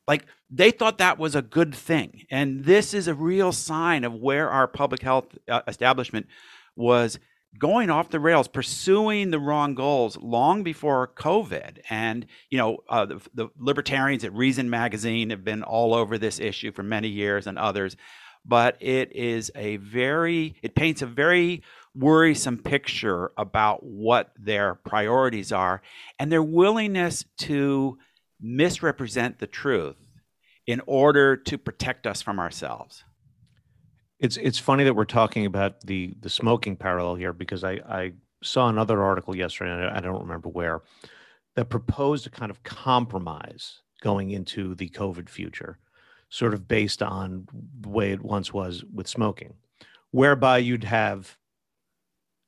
Like they thought that was a good thing. And this is a real sign of where our public health uh, establishment was going off the rails, pursuing the wrong goals long before COVID. And, you know, uh, the, the, libertarians at Reason Magazine have been all over this issue for many years and others. But it is a very, it paints a very worrisome picture about what their priorities are and their willingness to misrepresent the truth in order to protect us from ourselves. It's it's funny that we're talking about the the smoking parallel here because I I saw another article yesterday I don't remember where that proposed a kind of compromise going into the COVID future, sort of based on the way it once was with smoking, whereby you'd have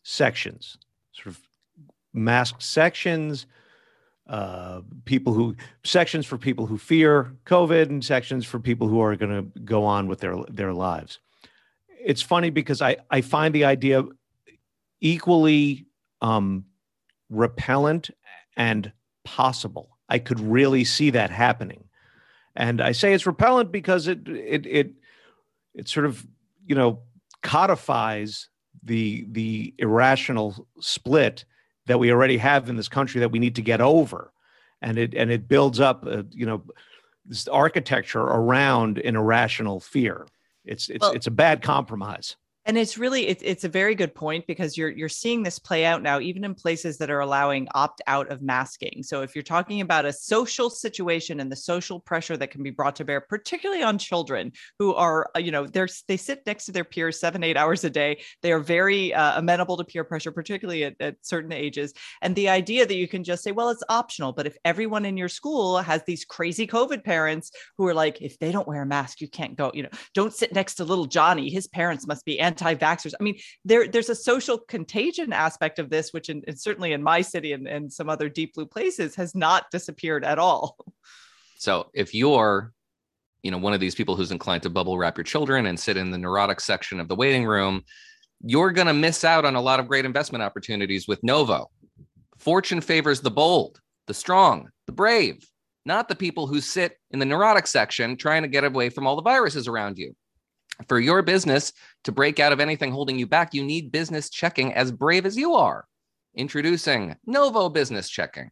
sections, sort of masked sections, uh, people who sections for people who fear COVID and sections for people who are going to go on with their their lives it's funny because I, I find the idea equally um, repellent and possible. I could really see that happening. And I say it's repellent because it it it it sort of, you know, codifies the the irrational split that we already have in this country that we need to get over. And it and it builds up, uh, you know, this architecture around an irrational fear. It's it's well, it's a bad compromise and it's really it's, it's a very good point because you're you're seeing this play out now even in places that are allowing opt out of masking. So if you're talking about a social situation and the social pressure that can be brought to bear particularly on children who are uh, you know they're they sit next to their peers seven eight hours a day. They are very uh, amenable to peer pressure particularly at, at certain ages. And the idea that you can just say well it's optional but if everyone in your school has these crazy covid parents who are like if they don't wear a mask you can't go you know don't sit next to little johnny. His parents must be anti anti-vaxxers. I mean, there there's a social contagion aspect of this, which in, certainly in my city and, and some other deep blue places has not disappeared at all. So if you're you know one of these people who's inclined to bubble wrap your children and sit in the neurotic section of the waiting room you're going to miss out on a lot of great investment opportunities with novo fortune favors the bold the strong the brave not the people who sit in the neurotic section trying to get away from all the viruses around you for your business to break out of anything holding you back, you need business checking as brave as you are. Introducing Novo Business Checking.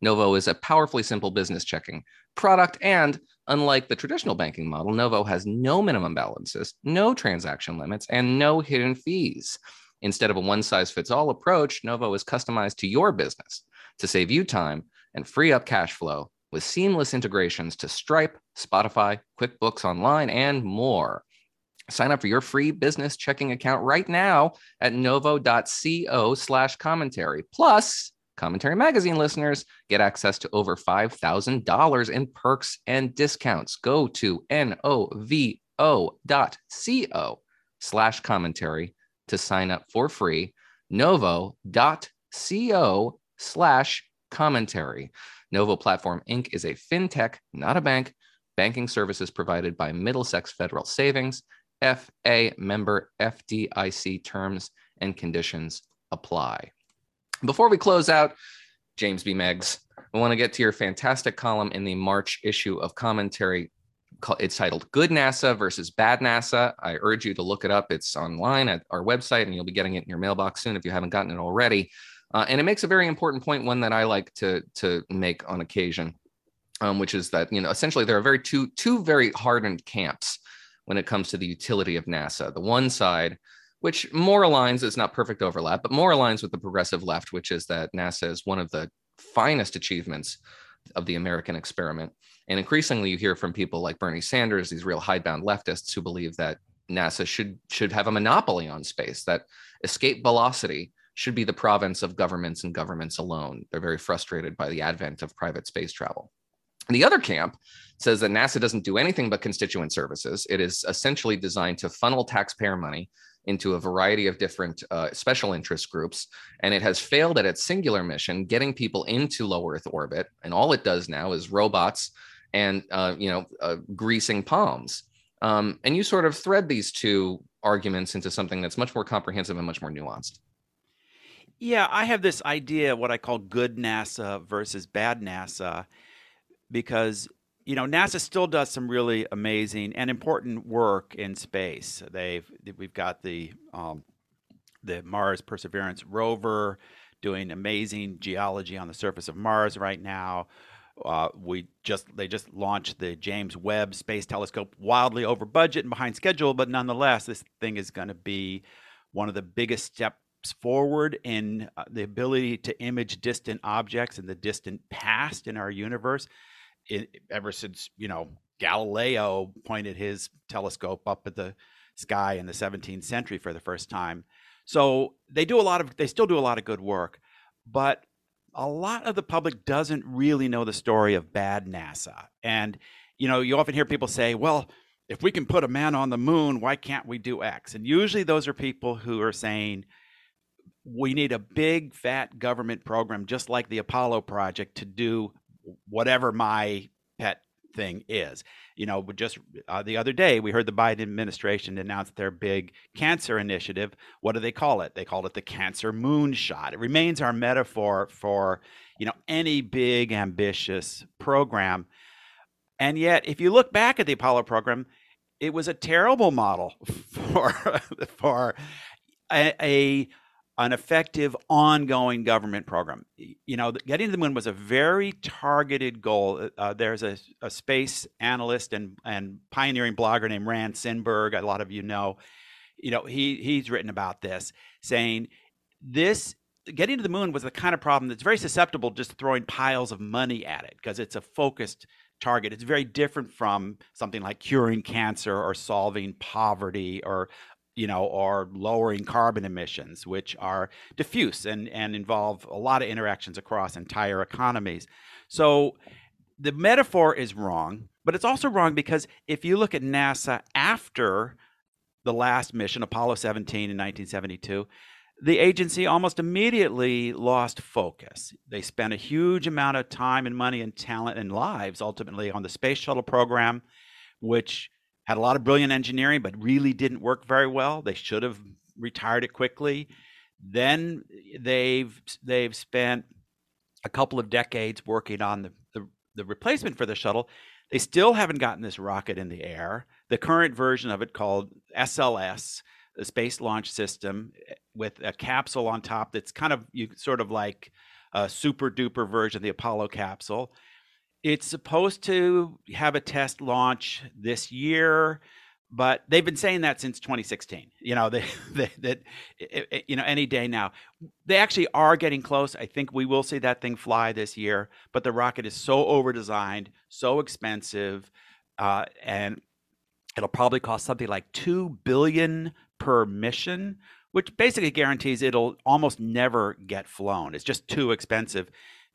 Novo is a powerfully simple business checking product. And unlike the traditional banking model, Novo has no minimum balances, no transaction limits, and no hidden fees. Instead of a one size fits all approach, Novo is customized to your business to save you time and free up cash flow with seamless integrations to Stripe, Spotify, QuickBooks Online, and more. Sign up for your free business checking account right now at novo.co slash commentary. Plus, Commentary Magazine listeners get access to over $5,000 in perks and discounts. Go to novo.co slash commentary to sign up for free. Novo.co slash commentary. Novo Platform Inc. is a fintech, not a bank. Banking services provided by Middlesex Federal Savings FA member FDIC terms and conditions apply. Before we close out, James B. Meigs, I want to get to your fantastic column in the March issue of commentary. It's titled Good NASA versus Bad NASA. I urge you to look it up. It's online at our website, and you'll be getting it in your mailbox soon if you haven't gotten it already. Uh, and it makes a very important point, one that I like to, to make on occasion, um, which is that you know essentially there are very two two very hardened camps when it comes to the utility of NASA. The one side, which more aligns, is not perfect overlap, but more aligns with the progressive left, which is that NASA is one of the finest achievements of the American experiment. And increasingly, you hear from people like Bernie Sanders, these real hidebound leftists who believe that NASA should should have a monopoly on space, that escape velocity should be the province of governments and governments alone. They're very frustrated by the advent of private space travel. The other camp says that NASA doesn't do anything but constituent services. It is essentially designed to funnel taxpayer money into a variety of different uh, special interest groups. And it has failed at its singular mission, getting people into low Earth orbit. And all it does now is robots and, uh, you know, uh, greasing palms. Um, and you sort of thread these two arguments into something that's much more comprehensive and much more nuanced. Yeah, I have this idea what I call good NASA versus bad NASA because you know NASA still does some really amazing and important work in space. They've we've got the um, the Mars Perseverance rover doing amazing geology on the surface of Mars right now. Uh, we just they just launched the James Webb Space Telescope, wildly over budget and behind schedule, but nonetheless, this thing is going to be one of the biggest steps forward in uh, the ability to image distant objects in the distant past in our universe. It, ever since you know Galileo pointed his telescope up at the sky in the 17th century for the first time. So they do a lot of they still do a lot of good work, but a lot of the public doesn't really know the story of bad NASA. And you know, you often hear people say, "Well, if we can put a man on the moon, why can't we do X?" And usually those are people who are saying we need a big fat government program just like the Apollo project to do whatever my pet thing is. You know, just uh, the other day we heard the Biden administration announce their big cancer initiative. What do they call it? They called it the cancer moonshot. It remains our metaphor for, you know, any big ambitious program. And yet, if you look back at the Apollo program, it was a terrible model for for a, a an effective ongoing government program. You know, getting to the moon was a very targeted goal. Uh, uh, there's a, a, space analyst and, and pioneering blogger named Rand Simberg. A lot of you know. You know, he he's written about this, saying this getting to the moon was the kind of problem that's very susceptible just throwing piles of money at it because it's a focused target. It's very different from something like curing cancer or solving poverty or you know, or lowering carbon emissions, which are diffuse and, and involve a lot of interactions across entire economies. So the metaphor is wrong, but it's also wrong because if you look at NASA after the last mission, Apollo 17 in 1972, the agency almost immediately lost focus. They spent a huge amount of time and money and talent and lives ultimately on the space shuttle program, which had a lot of brilliant engineering, but really didn't work very well. They should have retired it quickly. Then they've they've spent a couple of decades working on the, the, the replacement for the shuttle. They still haven't gotten this rocket in the air. The current version of it, called SLS, the Space Launch System, eh, with a capsule on top that's kind of you sort of like a super duper version of the Apollo capsule it's supposed to have a test launch this year, but they've been saying that since 2016. You know, they, they, that you know any day now. They actually are getting close. I think we will see that thing fly this year. But the rocket is so over designed, so expensive, uh, and it'll probably cost something like two billion per mission, which basically guarantees it'll almost never get flown. It's just too expensive.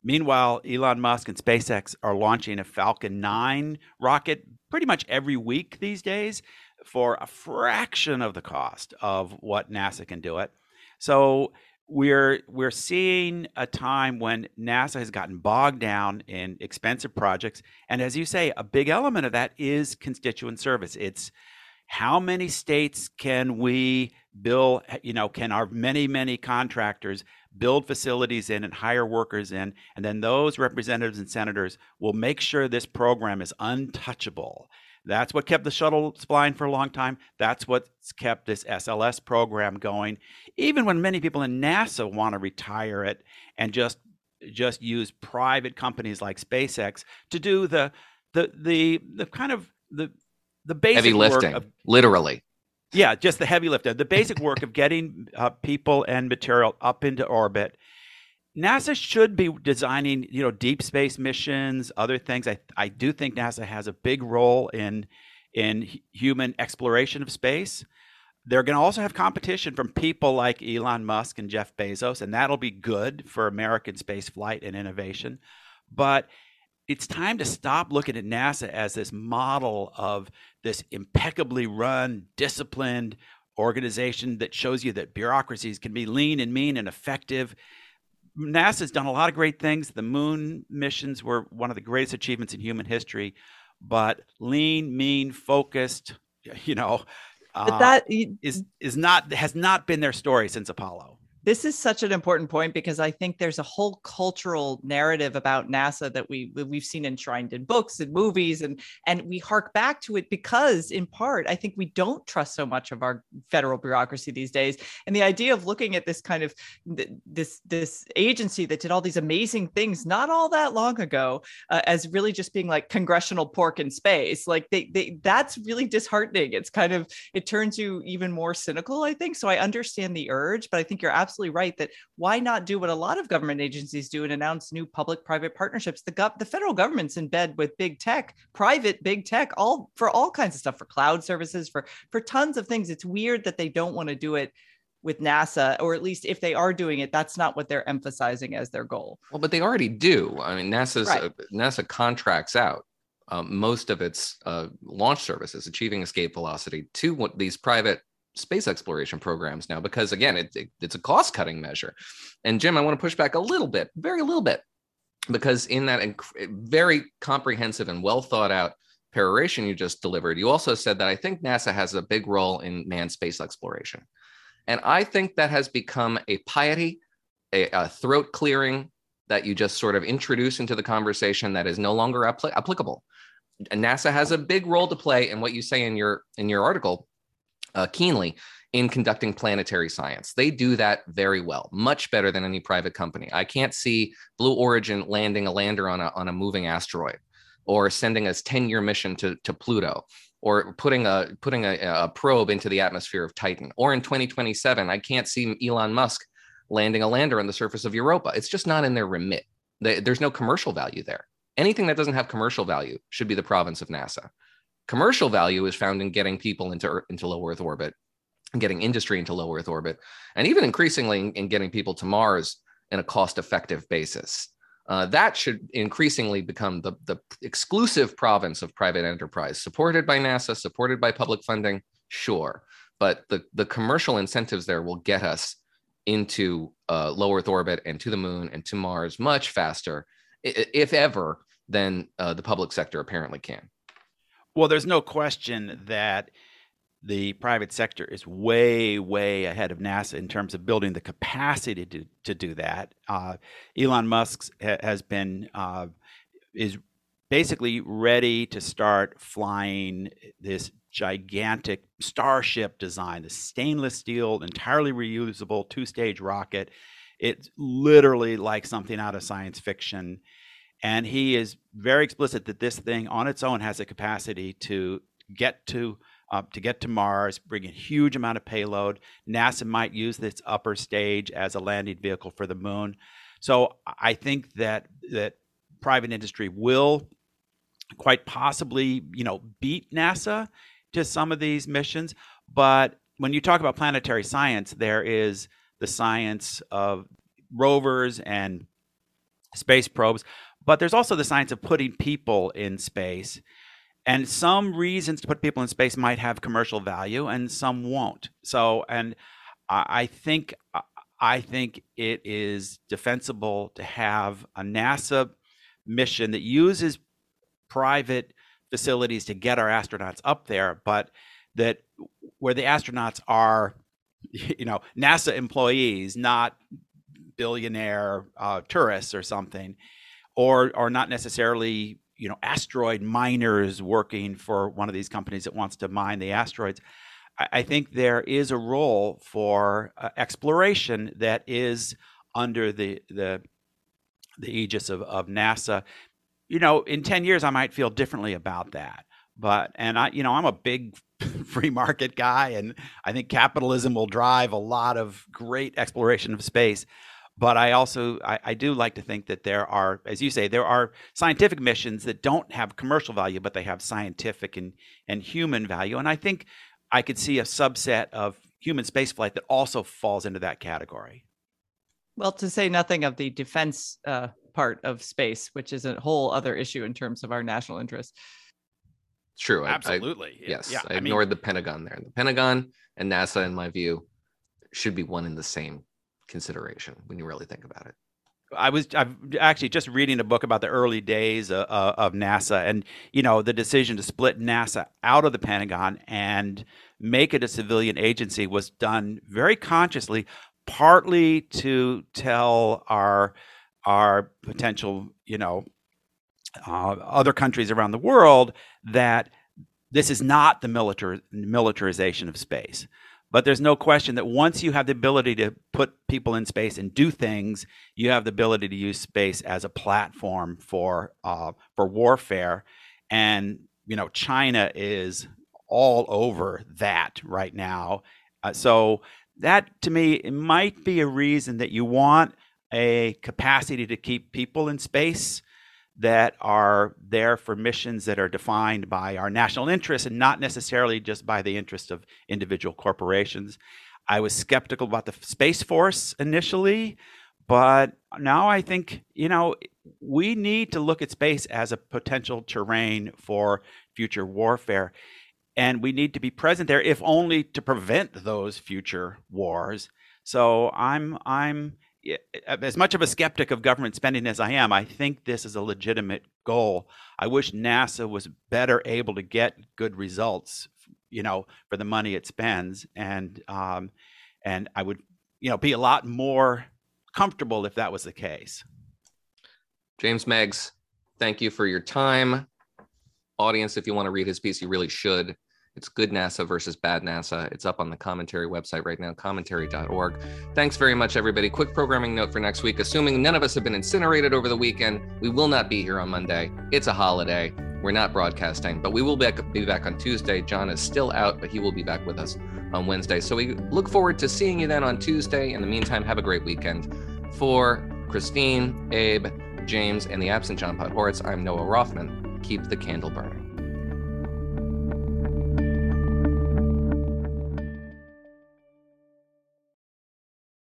Meanwhile, Elon Musk and SpaceX are launching a Falcon 9 rocket pretty much every week these days for a fraction of the cost of what NASA can do it. So we're we're seeing a time when NASA has gotten bogged down in expensive projects and as you say a big element of that is constituent service. It's how many states can we bill eh, you know can our many many contractors build facilities in and hire workers in. And then those representatives and senators will make sure this program is untouchable. That's what kept the shuttles flying for a long time. That's what's kept this SLS program going. Even when many people in NASA want to retire it and just just use private companies like SpaceX to do the the the the kind of the the basic heavy lifting, of, literally. Yeah, just the heavy lift, the basic work of getting uh, people and material up into orbit. NASA should be designing, you know, deep space missions, other things. I I do think NASA has a big role in in human exploration of space. They're going to also have competition from people like Elon Musk and Jeff Bezos, and that'll be good for American space flight and innovation. But it's time to stop looking at NASA as this model of this impeccably run, disciplined organization that shows you that bureaucracies can be lean and mean and effective. NASA's done a lot of great things. The moon missions were one of the greatest achievements in human history, but lean, mean, focused, you know, uh, that is is not has not been their story since Apollo. This is such an important point because I think there's a whole cultural narrative about NASA that we we've seen enshrined in books and movies, and and we hark back to it because, in part, I think we don't trust so much of our federal bureaucracy these days. And the idea of looking at this kind of this this agency that did all these amazing things not all that long ago uh, as really just being like congressional pork in space, like they they that's really disheartening. It's kind of it turns you even more cynical, I think. So I understand the urge, but I think you're absolutely right that why not do what a lot of government agencies do and announce new public-private partnerships? The gov- the federal government's in bed with big tech, private big tech, all for all kinds of stuff, for cloud services, for for tons of things. It's weird that they don't want to do it with NASA, or at least if they are doing it, that's not what they're emphasizing as their goal. Well, but they already do. I mean, NASA's right. uh, NASA contracts out um, most of its uh, launch services, achieving escape velocity, to what these private space exploration programs now because again it, it, it's a cost cutting measure. And jim i want to push back a little bit very little bit because in that inc- eh, very comprehensive and well thought out peroration you just delivered you also said that i think nasa has a big role in manned space exploration. And i think that has become a piety a, a throat clearing that you just sort of introduce into the conversation that is no longer apl- applicable. And nasa has a big role to play in what you say in your in your article uh, keenly in conducting planetary science. They do that very well, much better than any private company. I can't see Blue Origin landing a lander on a, on a moving asteroid or sending a 10 year mission to, to Pluto or putting a putting a, a, probe into the atmosphere of Titan. Or in 2027, I can't see Elon Musk landing a lander on the surface of Europa. It's just not in their remit. They, there's no commercial value there. Anything that doesn't have commercial value should be the province of NASA. Commercial value is found in getting people into, into low Earth orbit, getting industry into low Earth orbit, and even increasingly in, in getting people to Mars in a cost effective basis. Uh, that should increasingly become the, the exclusive province of private enterprise, supported by NASA, supported by public funding, sure. But the, the commercial incentives there will get us into uh, low Earth orbit and to the moon and to Mars much faster, if ever, than uh, the public sector apparently can. Well, there's no question that the private sector is way, way ahead of NASA in terms of building the capacity to, to do that. Uh, Elon Musk ha- has been uh, is basically ready to start flying this gigantic starship design, the stainless steel, entirely reusable two-stage rocket. It's literally like something out of science fiction and he is very explicit that this thing on its own has a capacity to get to uh, to get to Mars, bring a huge amount of payload. NASA might use this upper stage as a landing vehicle for the moon. So I think that that private industry will quite possibly, you know, beat NASA to some of these missions. But when you talk about planetary science, there is the science of rovers and space probes, but there's also the science of putting people in space. And some reasons to put people in space might have commercial value and some won't. So, and I think I think it is defensible to have a NASA mission that uses private facilities to get our astronauts up there, but that where the astronauts are, you know, NASA employees, not billionaire uh, tourists or something, or are not necessarily you know asteroid miners working for one of these companies that wants to mine the asteroids. I, I think there is a role for uh, exploration that is under the the the aegis of, of NASA. You know, in 10 years I might feel differently about that. But and I you know, I'm a big free market guy and I think capitalism will drive a lot of great exploration of space but I also I, I, do like to think that there are, as you say, there are scientific missions that don't have commercial value, but they have scientific and and human value. And I think I could see a subset of human spaceflight that also falls into that category. Well, to say nothing of the defense uh, part of space, which is a whole other issue in terms of our national interest. True. Absolutely. I, yes. Yeah, I, I ignored mean, the Pentagon there. The Pentagon and NASA, in my view, should be one and the same consideration when you really think about it. I was I'm actually just reading a book about the early days of, of NASA, and you know the decision to split NASA out of the Pentagon and make it a civilian agency was done very consciously, partly to tell our our potential, you know, uh, other countries around the world that this is not the militar- militarization of space. But there's no question that once you have the ability to put people in space and do things, you have the ability to use space as a platform for uh, for warfare. And you know, China is all over that right now. Uh, so that to me might be a reason that you want a capacity to keep people in space that are there for missions that are defined by our national interests and not necessarily just by the interest of individual corporations. I was skeptical about the Space Force initially, but now I think, you know, we need to look at space as a potential terrain for future warfare. And we need to be present there, if only to prevent those future wars. So I'm I'm as much of a skeptic of government spending as I am, I think this is a legitimate goal. I wish NASA was better able to get good results, you know, for the money it spends, and um, and I would, you know, be a lot more comfortable if that was the case. James Meigs, thank you for your time. Audience, if you want to read his piece, you really should. It's Good NASA versus Bad NASA. It's up on the commentary website right now, commentary.org. Thanks very much, everybody. Quick programming note for next week. Assuming none of us have been incinerated over the weekend, we will not be here on Monday. It's a holiday. We're not broadcasting, but we will be back on Tuesday. John is still out, but he will be back with us on Wednesday. So we look forward to seeing you then on Tuesday. In the meantime, have a great weekend. For Christine, Abe, James, and the absent John Podhoretz, I'm Noah Rothman. Keep the candle burning.